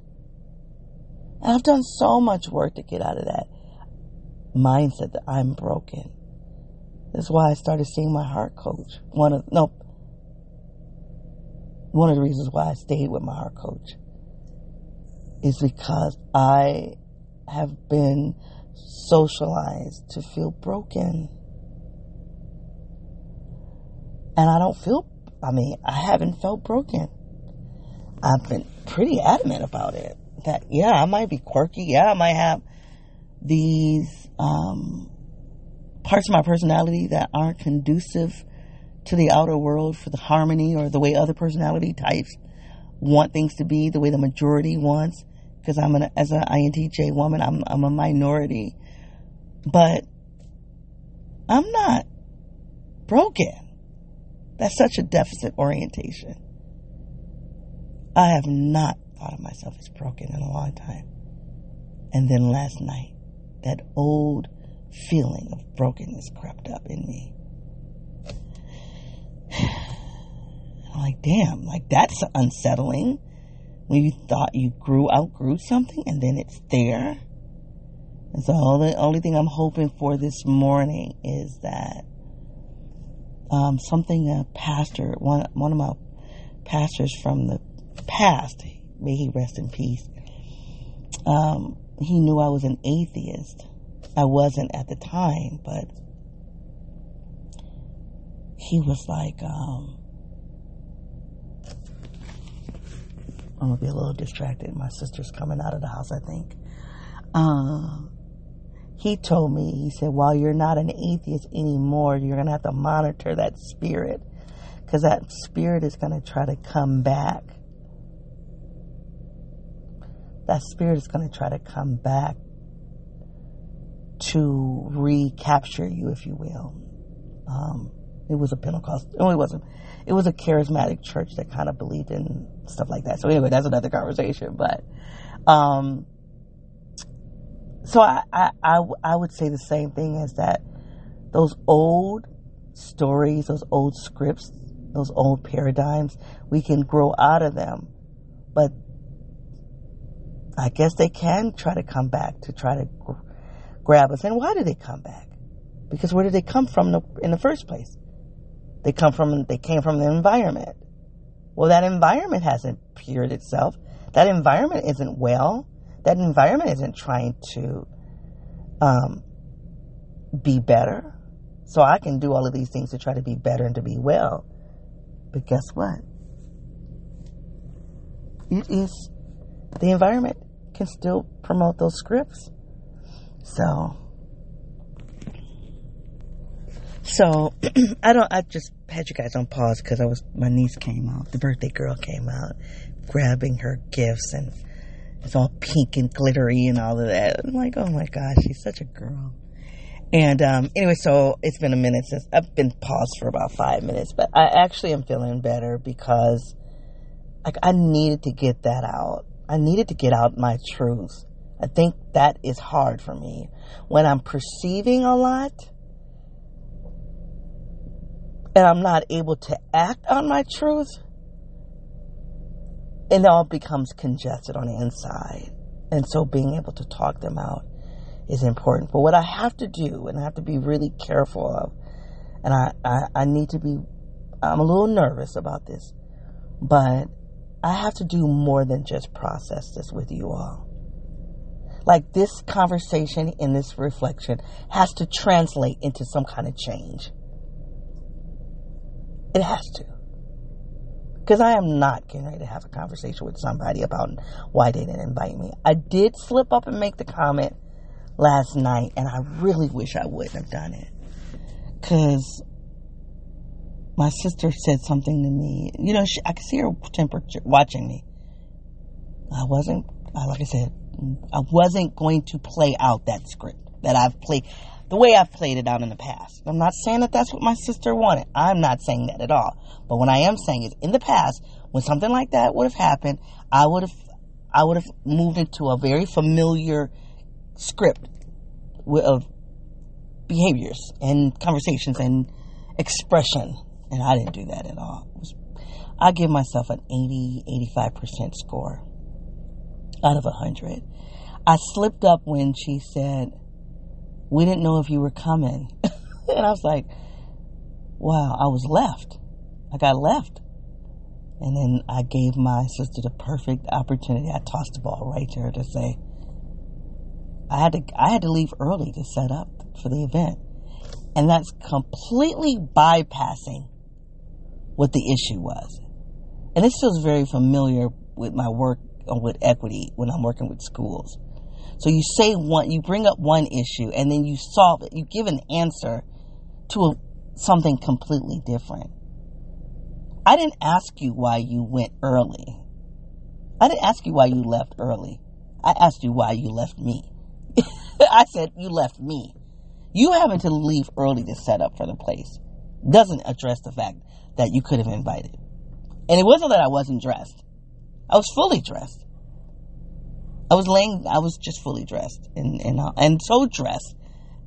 And I've done so much work to get out of that mindset that I'm broken. That's why I started seeing my heart coach. One of, no, one of the reasons why I stayed with my heart coach is because I have been socialized to feel broken. And I don't feel, I mean, I haven't felt broken. I've been pretty adamant about it. That yeah, I might be quirky. Yeah, I might have these um, parts of my personality that aren't conducive to the outer world for the harmony or the way other personality types want things to be, the way the majority wants. Because I'm an as an INTJ woman, I'm I'm a minority, but I'm not broken. That's such a deficit orientation. I have not thought of myself as broken in a long time. And then last night, that old feeling of brokenness crept up in me. I'm like, damn, like that's unsettling. When you thought you grew outgrew something and then it's there. And so the only thing I'm hoping for this morning is that um, something a pastor, one one of my pastors from the past, may he rest in peace. Um, he knew I was an atheist. I wasn't at the time, but he was like, um, I'm gonna be a little distracted. My sister's coming out of the house, I think. Um, he told me, he said, while you're not an atheist anymore, you're gonna have to monitor that spirit because that spirit is gonna try to come back that spirit is going to try to come back to recapture you, if you will. Um, it was a Pentecost. No, it wasn't. It was a charismatic church that kind of believed in stuff like that. So anyway, that's another conversation. But, um, so I, I, I, I would say the same thing as that. Those old stories, those old scripts, those old paradigms, we can grow out of them, but I guess they can try to come back to try to gr- grab us. And why do they come back? Because where did they come from in the first place? They come from, they came from the environment. Well, that environment hasn't cured itself. That environment isn't well. That environment isn't trying to um, be better. So I can do all of these things to try to be better and to be well. But guess what? It is the environment can still promote those scripts. So, so I don't. I just had you guys on pause because I was my niece came out, the birthday girl came out, grabbing her gifts and it's all pink and glittery and all of that. I'm like, oh my gosh, she's such a girl. And um, anyway, so it's been a minute since I've been paused for about five minutes, but I actually am feeling better because like I needed to get that out. I needed to get out my truth. I think that is hard for me. When I'm perceiving a lot and I'm not able to act on my truth, it all becomes congested on the inside. And so being able to talk them out is important. But what I have to do, and I have to be really careful of, and I, I, I need to be, I'm a little nervous about this, but I have to do more than just process this with you all. Like this conversation and this reflection has to translate into some kind of change. It has to. Because I am not getting ready to have a conversation with somebody about why they didn't invite me. I did slip up and make the comment last night, and I really wish I wouldn't have done it. Because my sister said something to me. You know, she, I could see her temperature watching me. I wasn't, like I said, I wasn't going to play out that script that I've played, the way I've played it out in the past. I'm not saying that that's what my sister wanted. I'm not saying that at all. But what I am saying is, in the past, when something like that would have happened, I would have, I would have moved into a very familiar script of behaviors and conversations and expression and I didn't do that at all. I give myself an 80, 85% score out of 100. I slipped up when she said, We didn't know if you were coming. and I was like, Wow, I was left. I got left. And then I gave my sister the perfect opportunity. I tossed the ball right to her to say, I had to I had to leave early to set up for the event. And that's completely bypassing what the issue was. And this feels very familiar with my work with equity when I'm working with schools. So you say one, you bring up one issue and then you solve it. You give an answer to a, something completely different. I didn't ask you why you went early. I didn't ask you why you left early. I asked you why you left me. I said you left me. You having to leave early to set up for the place doesn't address the fact that you could have invited. And it wasn't that I wasn't dressed. I was fully dressed. I was laying. I was just fully dressed and and and so dressed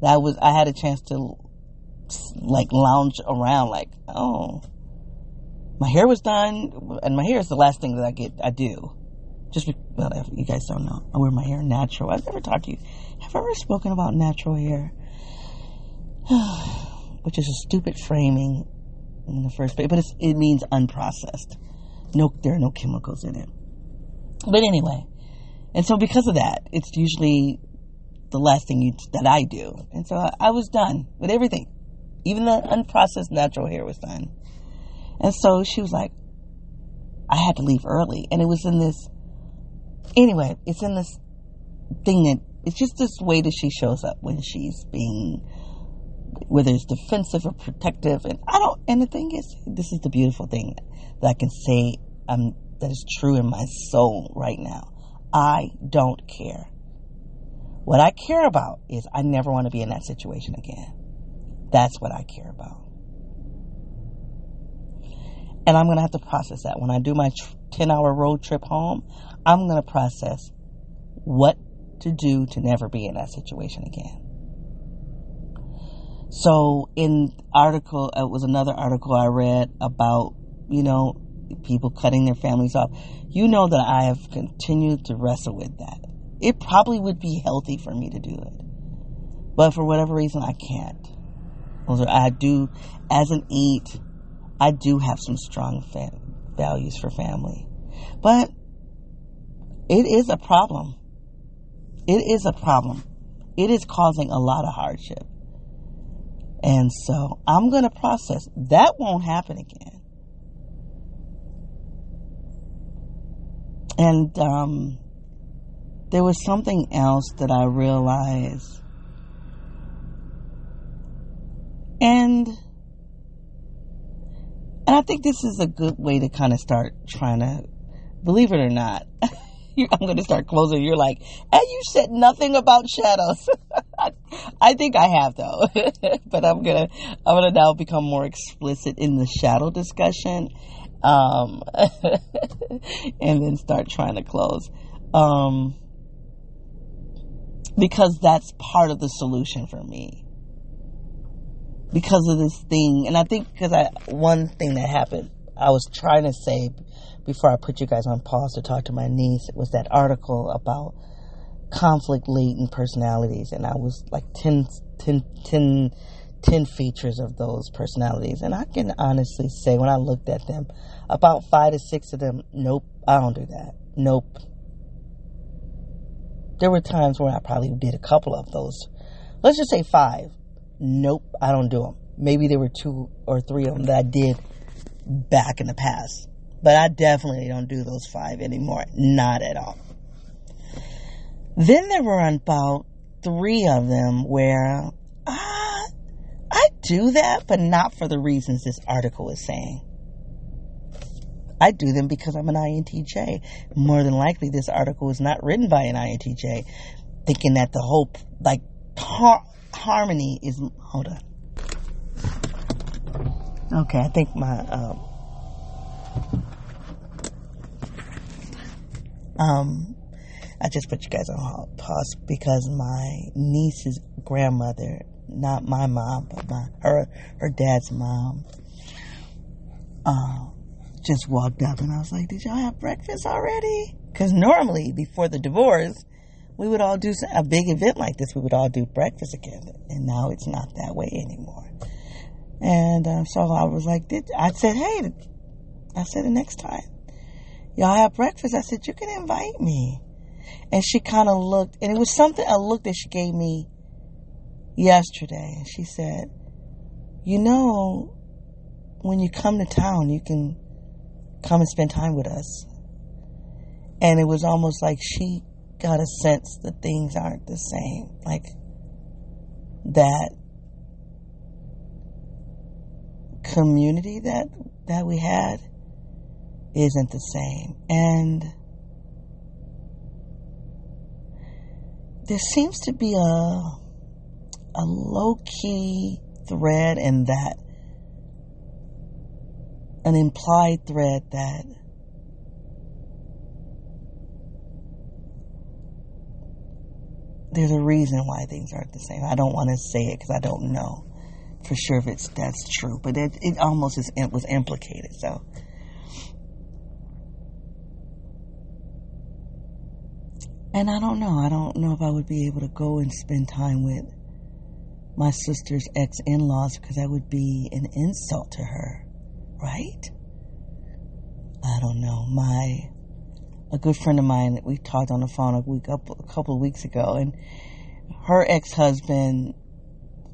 that I was. I had a chance to like lounge around. Like, oh, my hair was done, and my hair is the last thing that I get. I do. Just well, you guys don't know. I wear my hair natural. I've never talked to you. Have I ever spoken about natural hair? Which is a stupid framing in the first place, but it means unprocessed. No, there are no chemicals in it. But anyway, and so because of that, it's usually the last thing you, that I do. And so I, I was done with everything. Even the unprocessed natural hair was done. And so she was like, I had to leave early. And it was in this, anyway, it's in this thing that, it's just this way that she shows up when she's being, whether it's defensive or protective. And I don't, and the thing is, this is the beautiful thing that I can say um, that is true in my soul right now. I don't care. What I care about is I never want to be in that situation again. That's what I care about. And I'm going to have to process that. When I do my 10 hour road trip home, I'm going to process what to do to never be in that situation again. So, in article, it was another article I read about, you know, people cutting their families off. You know that I have continued to wrestle with that. It probably would be healthy for me to do it. But for whatever reason, I can't. I do, as an eight, I do have some strong values for family. But it is a problem. It is a problem. It is causing a lot of hardship. And so I'm going to process. That won't happen again. And um, there was something else that I realized. And and I think this is a good way to kind of start trying to believe it or not. I'm going to start closing. You're like, and you said nothing about shadows. I think I have though, but I'm gonna I'm gonna now become more explicit in the shadow discussion um, and then start trying to close. Um, because that's part of the solution for me. Because of this thing, and I think because I one thing that happened, I was trying to say before I put you guys on pause to talk to my niece. It was that article about conflict latent personalities, and I was like 10, 10, 10 10 features of those personalities. And I can honestly say, when I looked at them, about five to six of them, nope, I don't do that. Nope. There were times where I probably did a couple of those. Let's just say five. Nope, I don't do them. Maybe there were two or three of them that I did back in the past. But I definitely don't do those five anymore. Not at all. Then there were about three of them where I do that, but not for the reasons this article is saying. I do them because I'm an INTJ. More than likely, this article is not written by an INTJ, thinking that the whole, like, har- harmony is. Hold on. Okay, I think my. Um, um, I just put you guys on pause because my niece's grandmother not my mom, but my her her dad's mom, uh, just walked up and I was like, "Did y'all have breakfast already?" Because normally before the divorce, we would all do a big event like this. We would all do breakfast together, and now it's not that way anymore. And uh, so I was like, Did, I said, "Hey," I said, "The next time y'all have breakfast," I said, "You can invite me." And she kind of looked, and it was something a look that she gave me yesterday and she said, You know, when you come to town, you can come and spend time with us. And it was almost like she got a sense that things aren't the same. Like that community that that we had isn't the same. And there seems to be a a low key thread and that an implied thread that there's a reason why things aren't the same. I don't want to say it because I don't know for sure if it's that's true, but it, it almost is it was implicated. So, and I don't know. I don't know if I would be able to go and spend time with my sister's ex-in-laws because that would be an insult to her, right? I don't know. My a good friend of mine that we talked on the phone a week up a couple of weeks ago and her ex-husband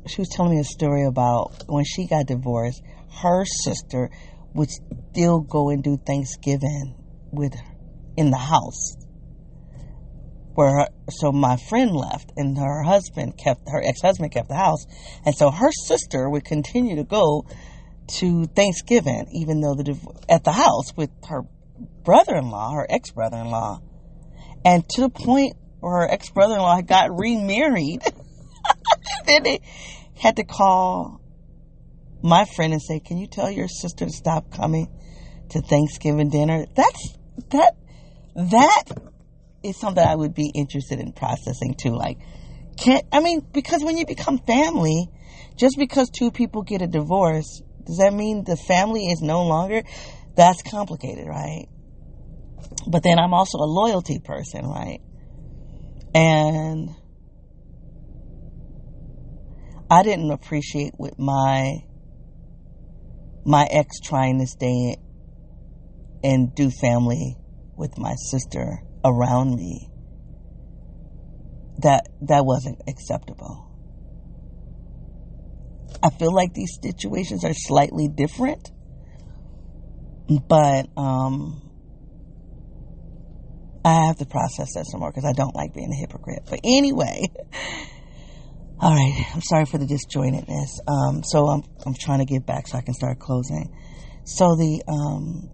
she was telling me a story about when she got divorced her sister would still go and do thanksgiving with in the house where her, so my friend left and her husband kept her ex-husband kept the house and so her sister would continue to go to Thanksgiving even though the at the house with her brother-in-law, her ex-brother-in-law, and to the point where her ex-brother-in-law got remarried. then they had to call my friend and say, "Can you tell your sister to stop coming to Thanksgiving dinner?" That's that that is something I would be interested in processing too. Like, can't, I mean because when you become family, just because two people get a divorce, does that mean the family is no longer? That's complicated, right? But then I'm also a loyalty person, right? And I didn't appreciate with my my ex trying to stay and do family with my sister around me. That that wasn't acceptable. I feel like these situations are slightly different, but um I have to process that some more because I don't like being a hypocrite. But anyway, all right. I'm sorry for the disjointedness. Um, so I'm I'm trying to get back so I can start closing. So the um,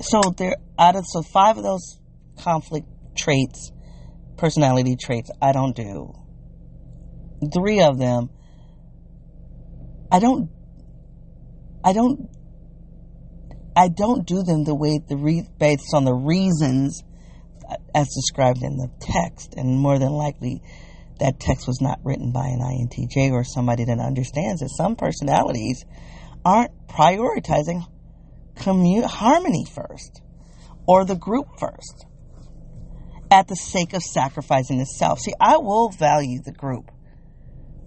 so there out of so five of those conflict traits, personality traits, I don't do. Three of them, I don't. I don't I don't do them the way the re- based on the reasons uh, as described in the text, and more than likely, that text was not written by an INTJ or somebody that understands that some personalities aren't prioritizing commun- harmony first or the group first at the sake of sacrificing the self. See, I will value the group,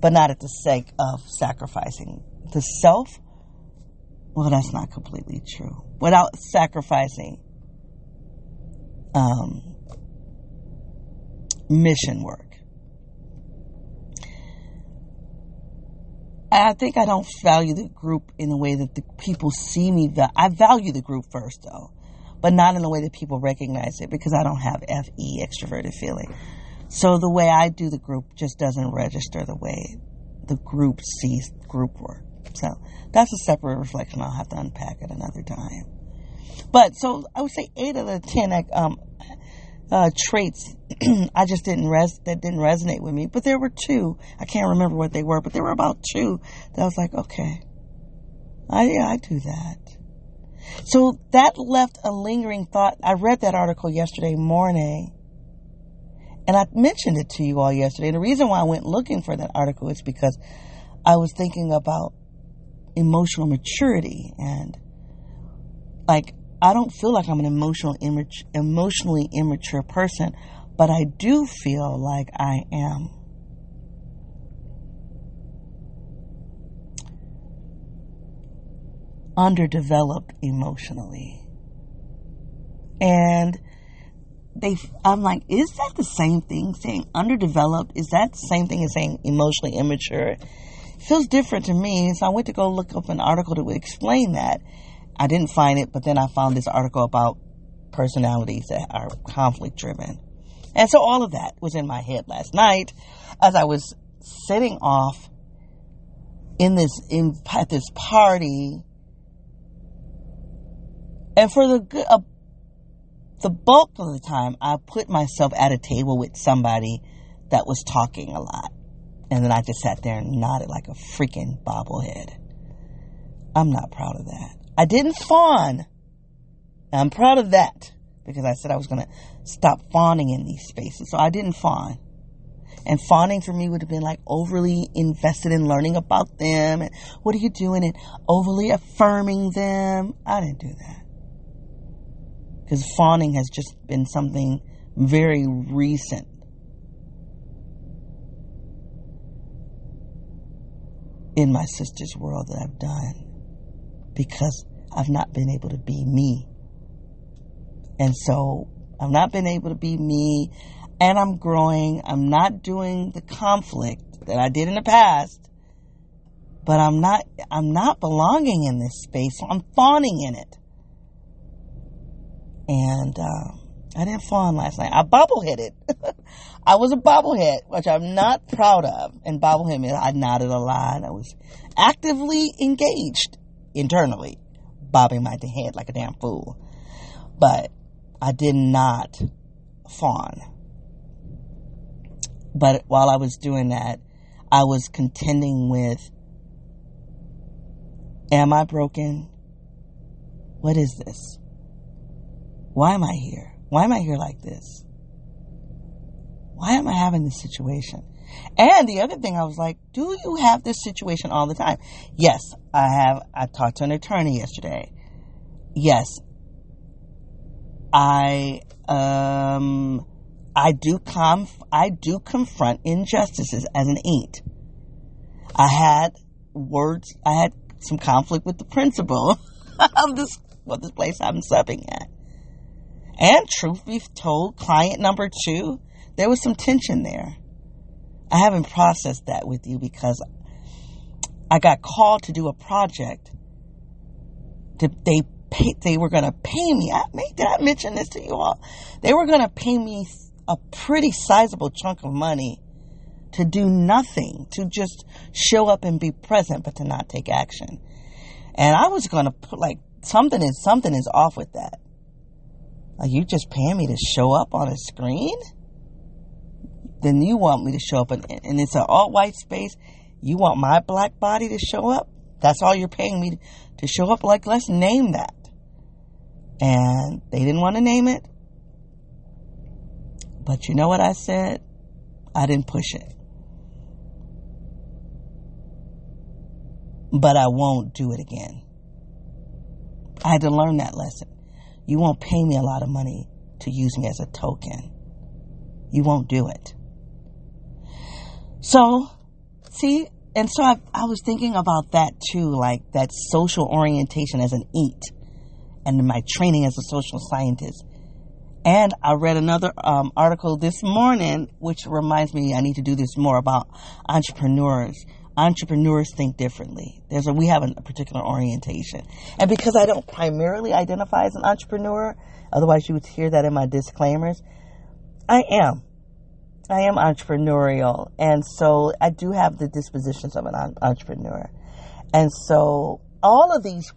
but not at the sake of sacrificing the self well, that's not completely true. Without sacrificing um, mission work. I think I don't value the group in the way that the people see me. I value the group first, though, but not in the way that people recognize it because I don't have FE, extroverted feeling. So the way I do the group just doesn't register the way the group sees group work. So that's a separate reflection. I'll have to unpack it another time. But so I would say eight of the ten um, uh, traits I just didn't res that didn't resonate with me. But there were two. I can't remember what they were, but there were about two that I was like, okay, I yeah, I do that. So that left a lingering thought. I read that article yesterday morning. And I mentioned it to you all yesterday. And the reason why I went looking for that article is because I was thinking about emotional maturity and like I don't feel like I'm an emotional emotionally immature person, but I do feel like I am. Underdeveloped emotionally. And they, I'm like, is that the same thing? Saying underdeveloped, is that the same thing as saying emotionally immature? feels different to me. So I went to go look up an article that would explain that. I didn't find it, but then I found this article about personalities that are conflict driven. And so all of that was in my head last night as I was sitting off in this in at this party and for the uh, the bulk of the time I put myself at a table with somebody that was talking a lot and then I just sat there and nodded like a freaking bobblehead. I'm not proud of that. I didn't fawn. I'm proud of that because I said I was going to stop fawning in these spaces. So I didn't fawn. And fawning for me would have been like overly invested in learning about them and what are you doing and overly affirming them. I didn't do that. Because fawning has just been something very recent in my sister's world that I've done because I've not been able to be me. And so I've not been able to be me and I'm growing. I'm not doing the conflict that I did in the past, but I'm not, I'm not belonging in this space. I'm fawning in it. And, uh, I didn't fawn last night. I bobbleheaded. I was a bobblehead, which I'm not proud of. And bobblehead I nodded a lot. I was actively engaged internally, bobbing my head like a damn fool. But I did not fawn. But while I was doing that, I was contending with Am I broken? What is this? Why am I here? Why am I here like this? Why am I having this situation? And the other thing, I was like, do you have this situation all the time? Yes, I have. I talked to an attorney yesterday. Yes, I um I do conf- I do confront injustices as an eight. I had words. I had some conflict with the principal of this well this place I'm subbing at. And truth be told, client number two, there was some tension there. I haven't processed that with you because I got called to do a project. They pay, they were going to pay me. I, did I mention this to you all? They were going to pay me a pretty sizable chunk of money to do nothing, to just show up and be present, but to not take action. And I was going to put like something is something is off with that. Are you just paying me to show up on a screen? Then you want me to show up, and, and it's an all white space. You want my black body to show up? That's all you're paying me to show up? Like, let's name that. And they didn't want to name it. But you know what I said? I didn't push it. But I won't do it again. I had to learn that lesson. You won't pay me a lot of money to use me as a token. You won't do it. So, see, and so I, I was thinking about that too, like that social orientation as an eat and my training as a social scientist. And I read another um, article this morning, which reminds me I need to do this more about entrepreneurs entrepreneurs think differently. There's a, we have a particular orientation. And because I don't primarily identify as an entrepreneur, otherwise you would hear that in my disclaimers, I am. I am entrepreneurial. And so I do have the dispositions of an entrepreneur. And so all of these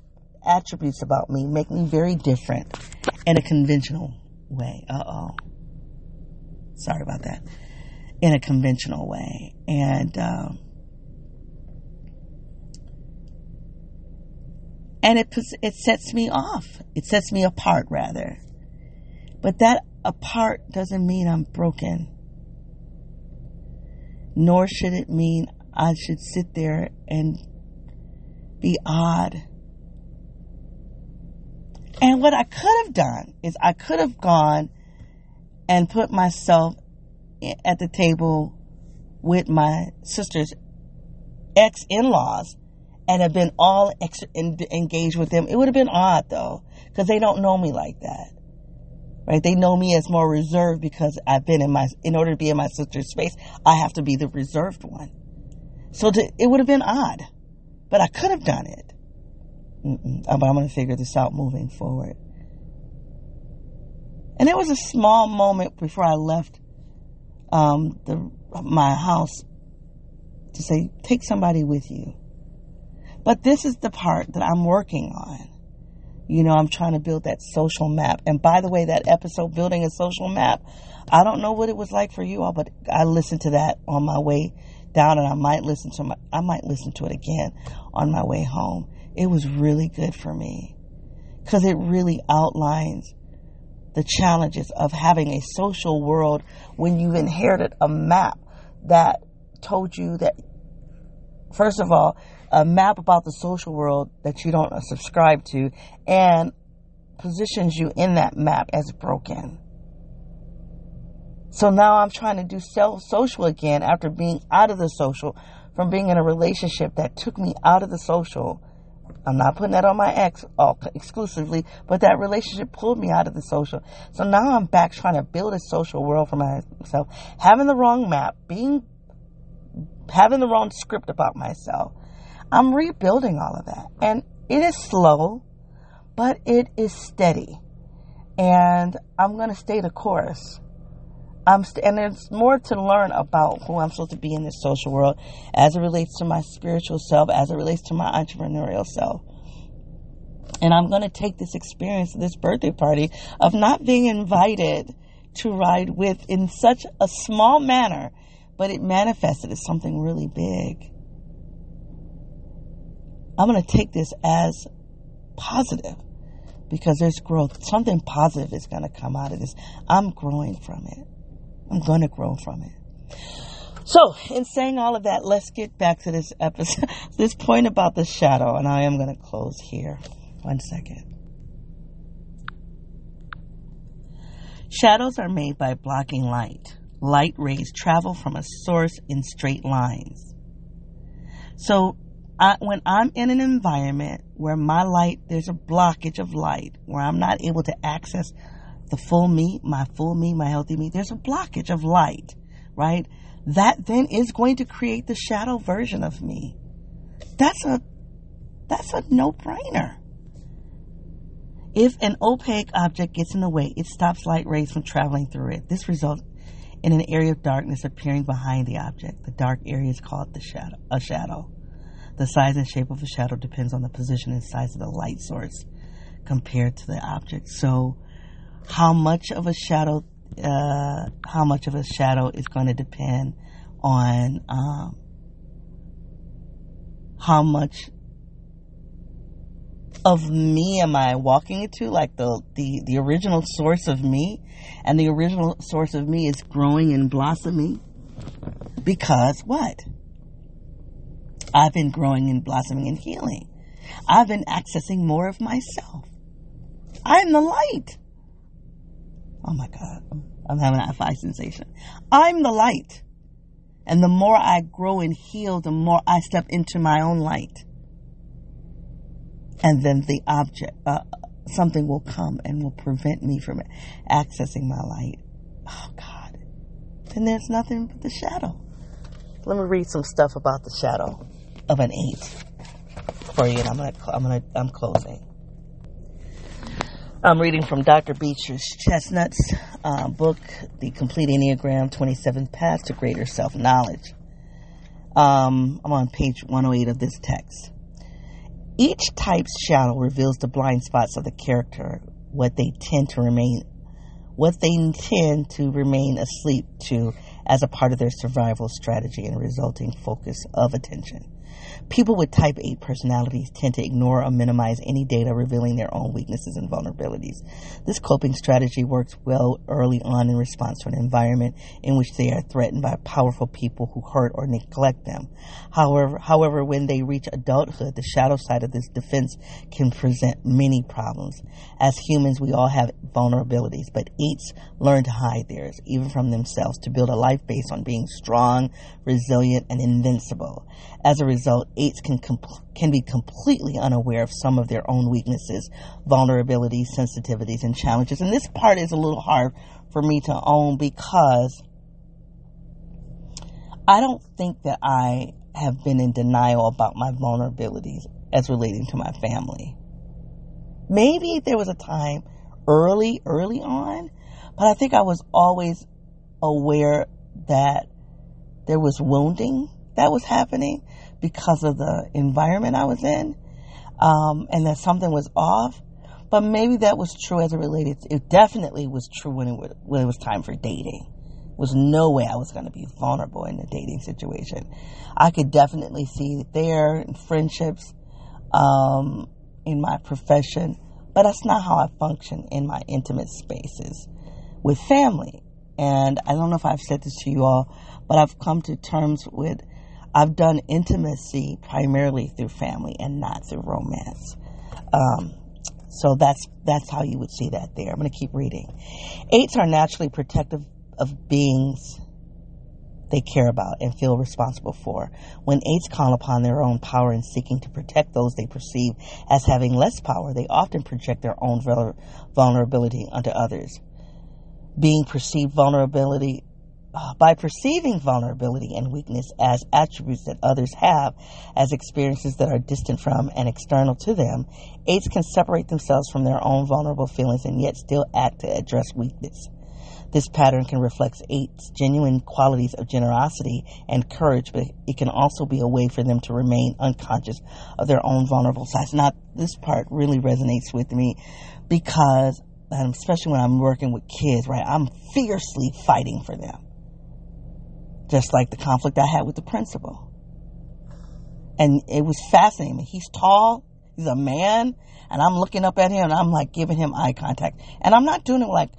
attributes about me make me very different in a conventional way. Uh oh. Sorry about that. In a conventional way. And, um, and it it sets me off. It sets me apart rather. But that apart doesn't mean I'm broken. Nor should it mean I should sit there and be odd. And what I could have done is I could have gone and put myself at the table with my sister's ex in laws and have been all ex- engaged with them. It would have been odd though, because they don't know me like that. Right? They know me as more reserved because I've been in my, in order to be in my sister's space, I have to be the reserved one. So to, it would have been odd, but I could have done it. Mm-mm. But I'm going to figure this out moving forward. And there was a small moment before I left um, the my house to say, take somebody with you. But this is the part that I'm working on. You know, I'm trying to build that social map. And by the way, that episode, Building a Social Map, I don't know what it was like for you all, but I listened to that on my way down and I might listen to my, I might listen to it again on my way home. It was really good for me because it really outlines the challenges of having a social world when you've inherited a map that told you that, first of all, a map about the social world that you don't subscribe to and positions you in that map as broken. So now I'm trying to do self social again after being out of the social, from being in a relationship that took me out of the social. I'm not putting that on my ex all exclusively, but that relationship pulled me out of the social. So now I'm back trying to build a social world for myself, having the wrong map, being having the wrong script about myself. I'm rebuilding all of that. And it is slow, but it is steady. And I'm going to stay the course. I'm st- and there's more to learn about who I'm supposed to be in this social world as it relates to my spiritual self, as it relates to my entrepreneurial self. And I'm going to take this experience, this birthday party, of not being invited to ride with in such a small manner, but it manifested as something really big. I'm going to take this as positive because there's growth. Something positive is going to come out of this. I'm growing from it. I'm going to grow from it. So, in saying all of that, let's get back to this episode, this point about the shadow, and I am going to close here. One second. Shadows are made by blocking light. Light rays travel from a source in straight lines. So, I, when I'm in an environment where my light, there's a blockage of light, where I'm not able to access the full me, my full me, my healthy me, there's a blockage of light, right? That then is going to create the shadow version of me. That's a, that's a no brainer. If an opaque object gets in the way, it stops light rays from traveling through it. This results in an area of darkness appearing behind the object. The dark area is called the shadow, a shadow. The size and shape of a shadow depends on the position and size of the light source compared to the object. So, how much of a shadow, uh, how much of a shadow is going to depend on um, how much of me am I walking into? Like the, the, the original source of me, and the original source of me is growing and blossoming because what? I've been growing and blossoming and healing. I've been accessing more of myself. I'm the light. Oh my God. I'm having a high sensation. I'm the light. And the more I grow and heal, the more I step into my own light. And then the object, uh, something will come and will prevent me from accessing my light. Oh God. Then there's nothing but the shadow. Let me read some stuff about the shadow of an eight for you, and I'm gonna, I'm gonna, I'm closing. I'm reading from Dr. Beatrice Chestnut's uh, book, The Complete Enneagram 27 Paths to Greater Self Knowledge. Um, I'm on page 108 of this text. Each type's shadow reveals the blind spots of the character, what they tend to remain, what they tend to remain asleep to as a part of their survival strategy and resulting focus of attention. People with type 8 personalities tend to ignore or minimize any data revealing their own weaknesses and vulnerabilities. This coping strategy works well early on in response to an environment in which they are threatened by powerful people who hurt or neglect them. However, however, when they reach adulthood, the shadow side of this defense can present many problems. As humans, we all have vulnerabilities, but eights learn to hide theirs, even from themselves, to build a life based on being strong, resilient, and invincible. As a result, eights can can be completely unaware of some of their own weaknesses, vulnerabilities, sensitivities, and challenges. And this part is a little hard for me to own because I don't think that I have been in denial about my vulnerabilities as relating to my family. Maybe there was a time early, early on But I think I was always aware that there was wounding that was happening because of the environment I was in, um, and that something was off. But maybe that was true as it related. To, it definitely was true when it was, when it was time for dating. Was no way I was going to be vulnerable in a dating situation. I could definitely see it there in friendships, um, in my profession, but that's not how I function in my intimate spaces with family. And I don't know if I've said this to you all, but I've come to terms with I've done intimacy primarily through family and not through romance. Um, so that's that's how you would see that there. I'm going to keep reading. Eights are naturally protective of beings they care about and feel responsible for. When eights call upon their own power in seeking to protect those they perceive as having less power, they often project their own vulnerability onto others. Being perceived vulnerability Uh, by perceiving vulnerability and weakness as attributes that others have, as experiences that are distant from and external to them, eights can separate themselves from their own vulnerable feelings and yet still act to address weakness. This pattern can reflect eights' genuine qualities of generosity and courage, but it can also be a way for them to remain unconscious of their own vulnerable sides. Now, this part really resonates with me because, especially when I'm working with kids, right, I'm fiercely fighting for them just like the conflict I had with the principal. And it was fascinating. He's tall, he's a man, and I'm looking up at him and I'm like giving him eye contact. And I'm not doing it like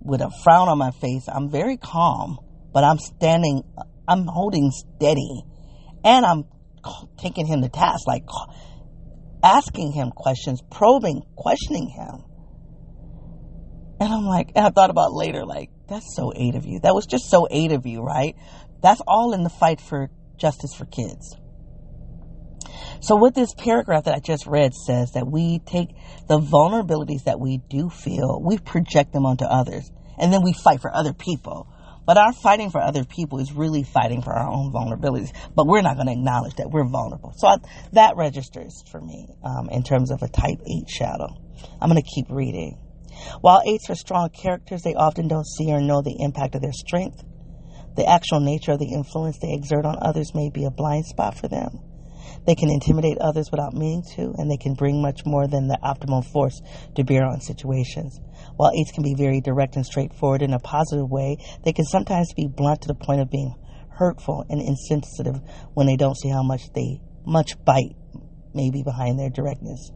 with a frown on my face. I'm very calm, but I'm standing, I'm holding steady, and I'm taking him to task, like asking him questions, probing, questioning him. And I'm like, and I thought about later, like, that's so eight of you. That was just so eight of you, right? That's all in the fight for justice for kids. So, what this paragraph that I just read says that we take the vulnerabilities that we do feel, we project them onto others, and then we fight for other people. But our fighting for other people is really fighting for our own vulnerabilities. But we're not going to acknowledge that we're vulnerable. So I, that registers for me um, in terms of a type 8 shadow. I'm going to keep reading. While 8s are strong characters, they often don't see or know the impact of their strength the actual nature of the influence they exert on others may be a blind spot for them. They can intimidate others without meaning to, and they can bring much more than the optimal force to bear on situations. While eights can be very direct and straightforward in a positive way, they can sometimes be blunt to the point of being hurtful and insensitive when they don't see how much they much bite may be behind their directness.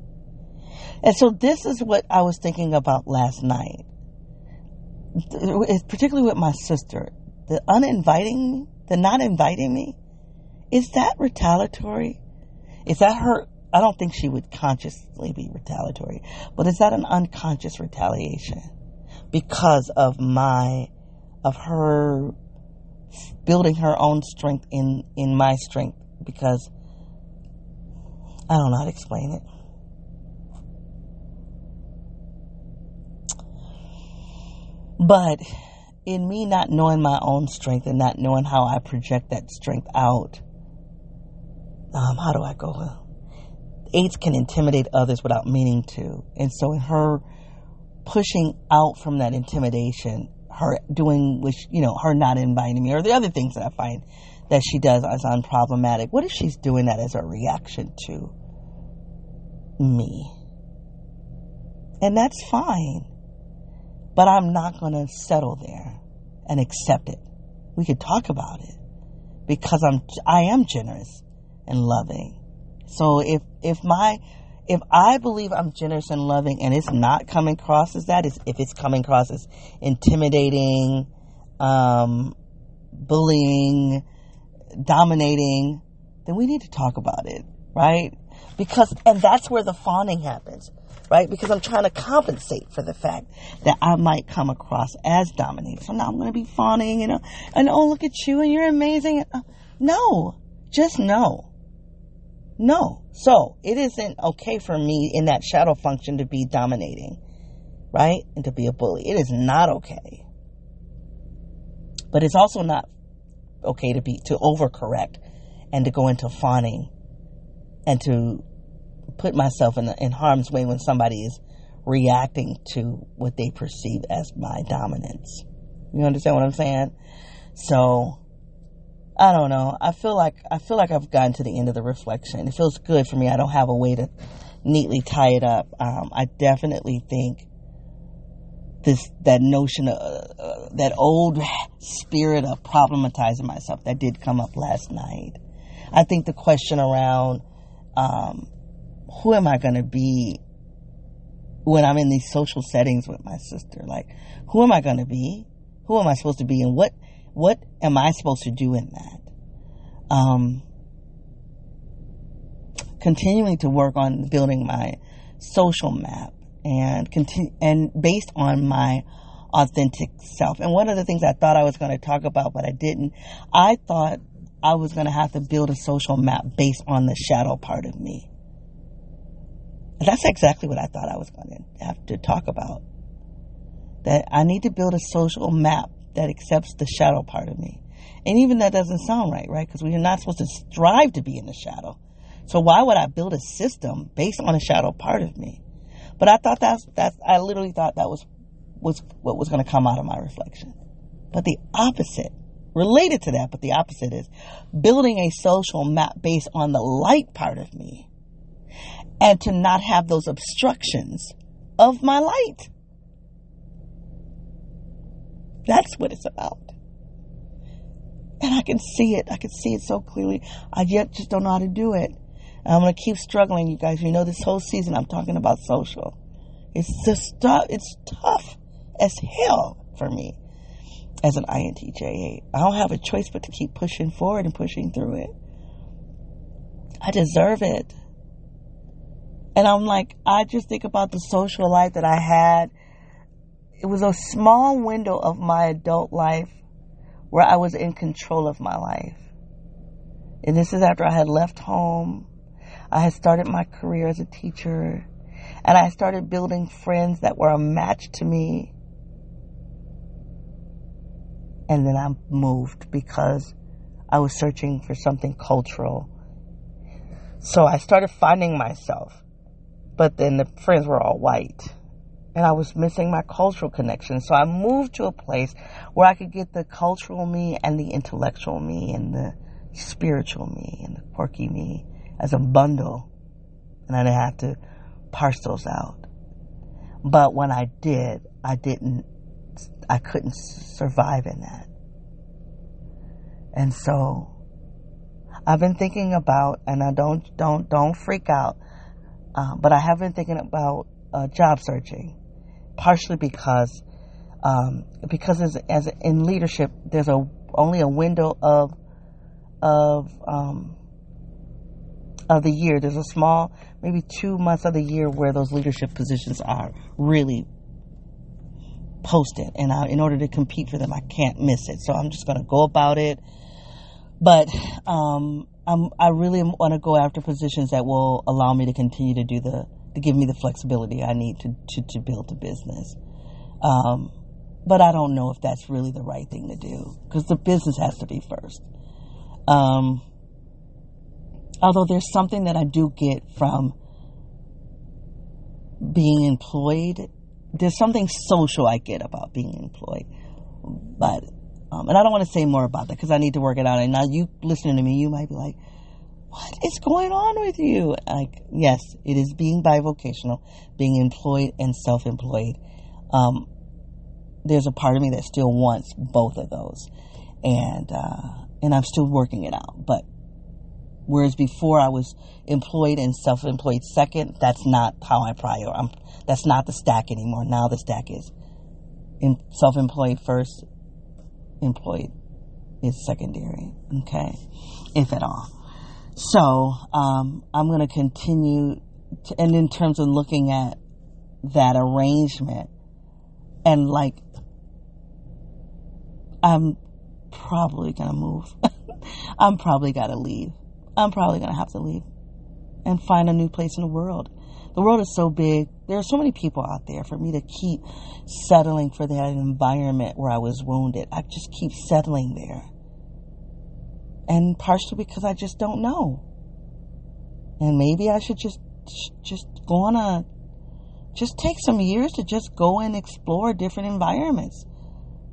And so this is what I was thinking about last night. Particularly with my sister the uninviting me, the not inviting me, is that retaliatory? Is that her? I don't think she would consciously be retaliatory, but is that an unconscious retaliation because of my, of her building her own strength in, in my strength? Because I don't know how to explain it. But in me not knowing my own strength and not knowing how I project that strength out, um, how do I go? Eights can intimidate others without meaning to. And so in her pushing out from that intimidation, her doing which, you know, her not inviting me or the other things that I find that she does as unproblematic. What if she's doing that as a reaction to me? And that's fine. But I'm not going to settle there and accept it. We could talk about it because I'm I am generous and loving. So if if my if I believe I'm generous and loving and it's not coming across as that, is if it's coming across as intimidating, um, bullying, dominating, then we need to talk about it, right? Because and that's where the fawning happens right? Because I'm trying to compensate for the fact that I might come across as dominating. So now I'm going to be fawning, you know, and oh, look at you and you're amazing. Uh, no, just no. No. So it isn't okay for me in that shadow function to be dominating, right? And to be a bully. It is not okay. But it's also not okay to be, to overcorrect and to go into fawning and to put myself in, in harm's way when somebody is reacting to what they perceive as my dominance. You understand what I'm saying? So I don't know. I feel like I feel like I've gotten to the end of the reflection. It feels good for me. I don't have a way to neatly tie it up. Um, I definitely think this that notion of uh, that old spirit of problematizing myself that did come up last night. I think the question around um, who am I going to be when I'm in these social settings with my sister? Like, who am I going to be? Who am I supposed to be, and what what am I supposed to do in that? Um, continuing to work on building my social map and continue and based on my authentic self. And one of the things I thought I was going to talk about, but I didn't, I thought I was going to have to build a social map based on the shadow part of me. That's exactly what I thought I was going to have to talk about. That I need to build a social map that accepts the shadow part of me. And even that doesn't sound right, right? Because we're not supposed to strive to be in the shadow. So why would I build a system based on a shadow part of me? But I thought that's that's I literally thought that was was what was going to come out of my reflection. But the opposite, related to that, but the opposite is building a social map based on the light part of me and to not have those obstructions of my light. That's what it's about. And I can see it. I can see it so clearly. I yet just don't know how to do it. And I'm going to keep struggling, you guys. You know, this whole season I'm talking about social. It's just tough. It's tough as hell for me as an INTJ. I don't have a choice but to keep pushing forward and pushing through it. I deserve it. And I'm like, I just think about the social life that I had. It was a small window of my adult life where I was in control of my life. And this is after I had left home I had started my career as a teacher and I started building friends that were a match to me. And then I moved because I was searching for something cultural. So I started finding myself, but then the friends were all white. And I was missing my cultural connection. So I moved to a place where I could get the cultural me and the intellectual me and the spiritual me and the quirky me as a bundle and I didn't have to parse those out. But when I did, I didn't, I couldn't survive in that. And so I've been thinking about, and I don't, don't, don't freak out, uh, but I have been thinking about uh, job searching, partially because, um, because as, as in leadership, there's a only a window of, of, um, of the year. There's a small, maybe two months of the year where those leadership positions are really posted. And I, in order to compete for them, I can't miss it. So I'm just going to go about it. But um, I'm, I really want to go after positions that will allow me to continue to do the, to give me the flexibility I need to, to, to build a business. Um, but I don't know if that's really the right thing to do because the business has to be first. Um, although there's something that I do get from being employed, there's something social I get about being employed. But, um, and I don't want to say more about that because I need to work it out. And now you listening to me, you might be like, what is going on with you? Like, yes, it is being bivocational, being employed and self-employed. Um, there's a part of me that still wants both of those, and uh, and I'm still working it out. But Whereas before I was employed and self-employed second, that's not how I prior. I'm, that's not the stack anymore. Now the stack is in self-employed first, employed is secondary. Okay, if at all. So um, I'm going to continue, to, and in terms of looking at that arrangement, and like I'm probably going to move. I'm probably got to leave I'm probably going to have to leave and find a new place in the world. The world is so big. There are so many people out there for me to keep settling for that environment where I was wounded. I just keep settling there. And partially because I just don't know. And maybe I should just just go on a just take some years to just go and explore different environments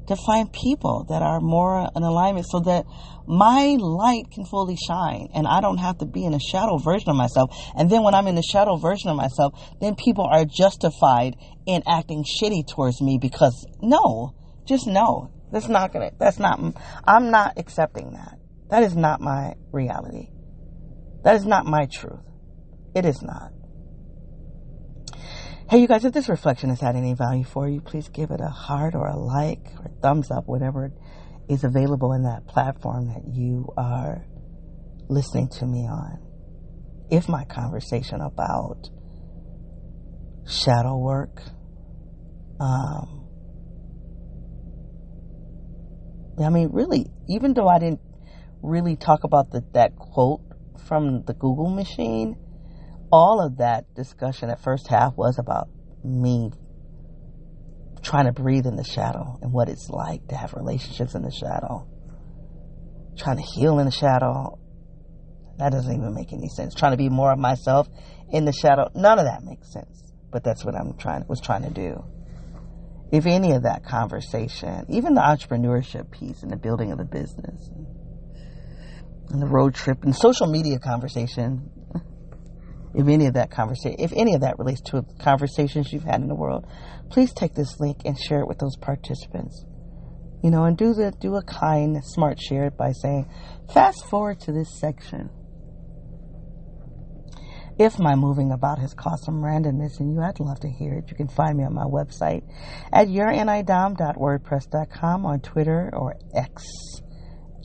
to find people that are more in alignment so that my light can fully shine and I don't have to be in a shadow version of myself. And then when I'm in the shadow version of myself, then people are justified in acting shitty towards me because no, just no. That's not gonna, that's not, I'm not accepting that. That is not my reality. That is not my truth. It is not. Hey, you guys, if this reflection has had any value for you, please give it a heart or a like or thumbs up, whatever is available in that platform that you are listening to me on. If my conversation about shadow work, um, I mean, really, even though I didn't really talk about the, that quote from the Google machine, all of that discussion at first half was about me trying to breathe in the shadow and what it's like to have relationships in the shadow. Trying to heal in the shadow. That doesn't even make any sense. Trying to be more of myself in the shadow. None of that makes sense. But that's what I'm trying was trying to do. If any of that conversation, even the entrepreneurship piece and the building of the business and the road trip and social media conversation, if any of that conversation, if any of that relates to conversations you've had in the world, please take this link and share it with those participants. You know, and do the do a kind, smart share by saying, fast forward to this section. If my moving about has caused some randomness in you, I'd love to hear it. You can find me on my website at yournidom.wordpress.com on Twitter or X,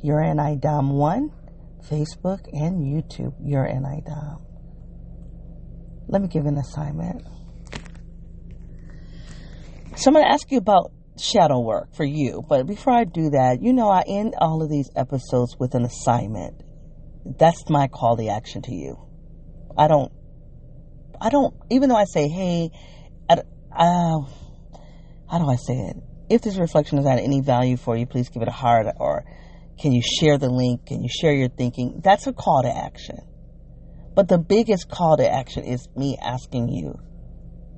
yournidom1, Facebook, and YouTube, yournidom. Let me give you an assignment. So I'm going to ask you about shadow work for you. But before I do that, you know, I end all of these episodes with an assignment. That's my call to action to you. I don't, I don't, even though I say, hey, I, uh, how do I say it? If this reflection has had any value for you, please give it a heart or can you share the link? Can you share your thinking? That's a call to action. But the biggest call to action is me asking you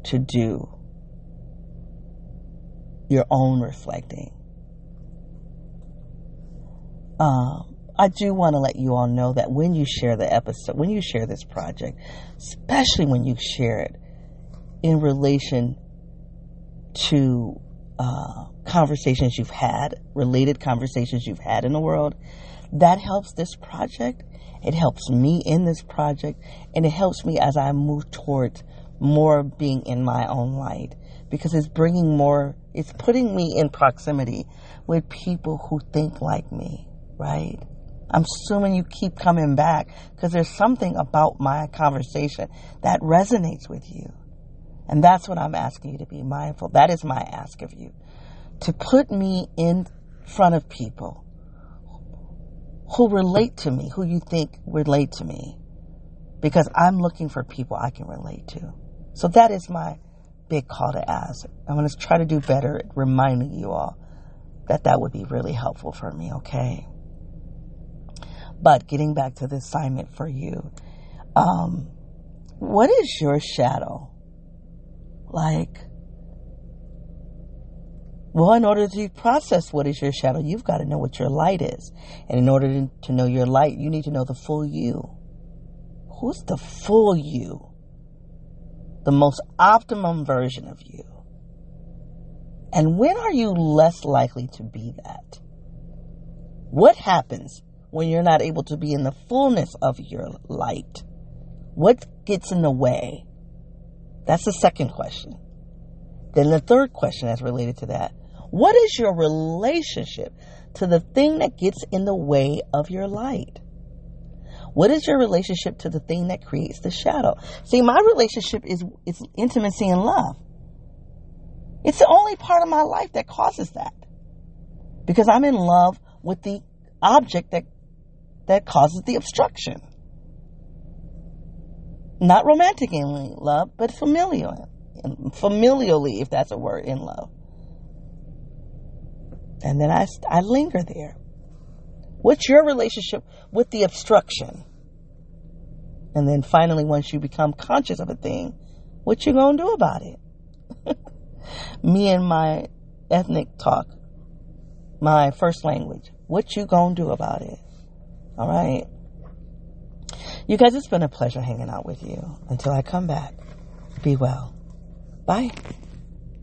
to do your own reflecting. Um, I do want to let you all know that when you share the episode, when you share this project, especially when you share it in relation to uh, conversations you've had, related conversations you've had in the world, that helps this project it helps me in this project and it helps me as I move towards more being in my own light because it's bringing more, it's putting me in proximity with people who think like me, right? I'm assuming you keep coming back because there's something about my conversation that resonates with you. And that's what I'm asking you to be mindful. That is my ask of you. To put me in front of people who relate to me, who you think relate to me. Because I'm looking for people I can relate to. So that is my big call to ask. I'm going to try to do better at reminding you all that that would be really helpful for me, okay? But getting back to the assignment for you, um, what is your shadow? Like, well, in order to process what is your shadow, you've got to know what your light is. And in order to know your light, you need to know the full you. Who's the full you? The most optimum version of you. And when are you less likely to be that? What happens when you're not able to be in the fullness of your light? What gets in the way? That's the second question. Then the third question that's related to that what is your relationship to the thing that gets in the way of your light? What is your relationship to the thing that creates the shadow? See, my relationship is, is intimacy and love. It's the only part of my life that causes that. Because I'm in love with the object that, that causes the obstruction. Not romantic in love, but familial. Familially, if that's a word, in love. And then I, I linger there. What's your relationship with the obstruction? And then finally, once you become conscious of a thing, what you gonna do about it? Me and my ethnic talk, my first language. What you gonna do about it? All right. You guys, it's been a pleasure hanging out with you. Until I come back, be well. Bye.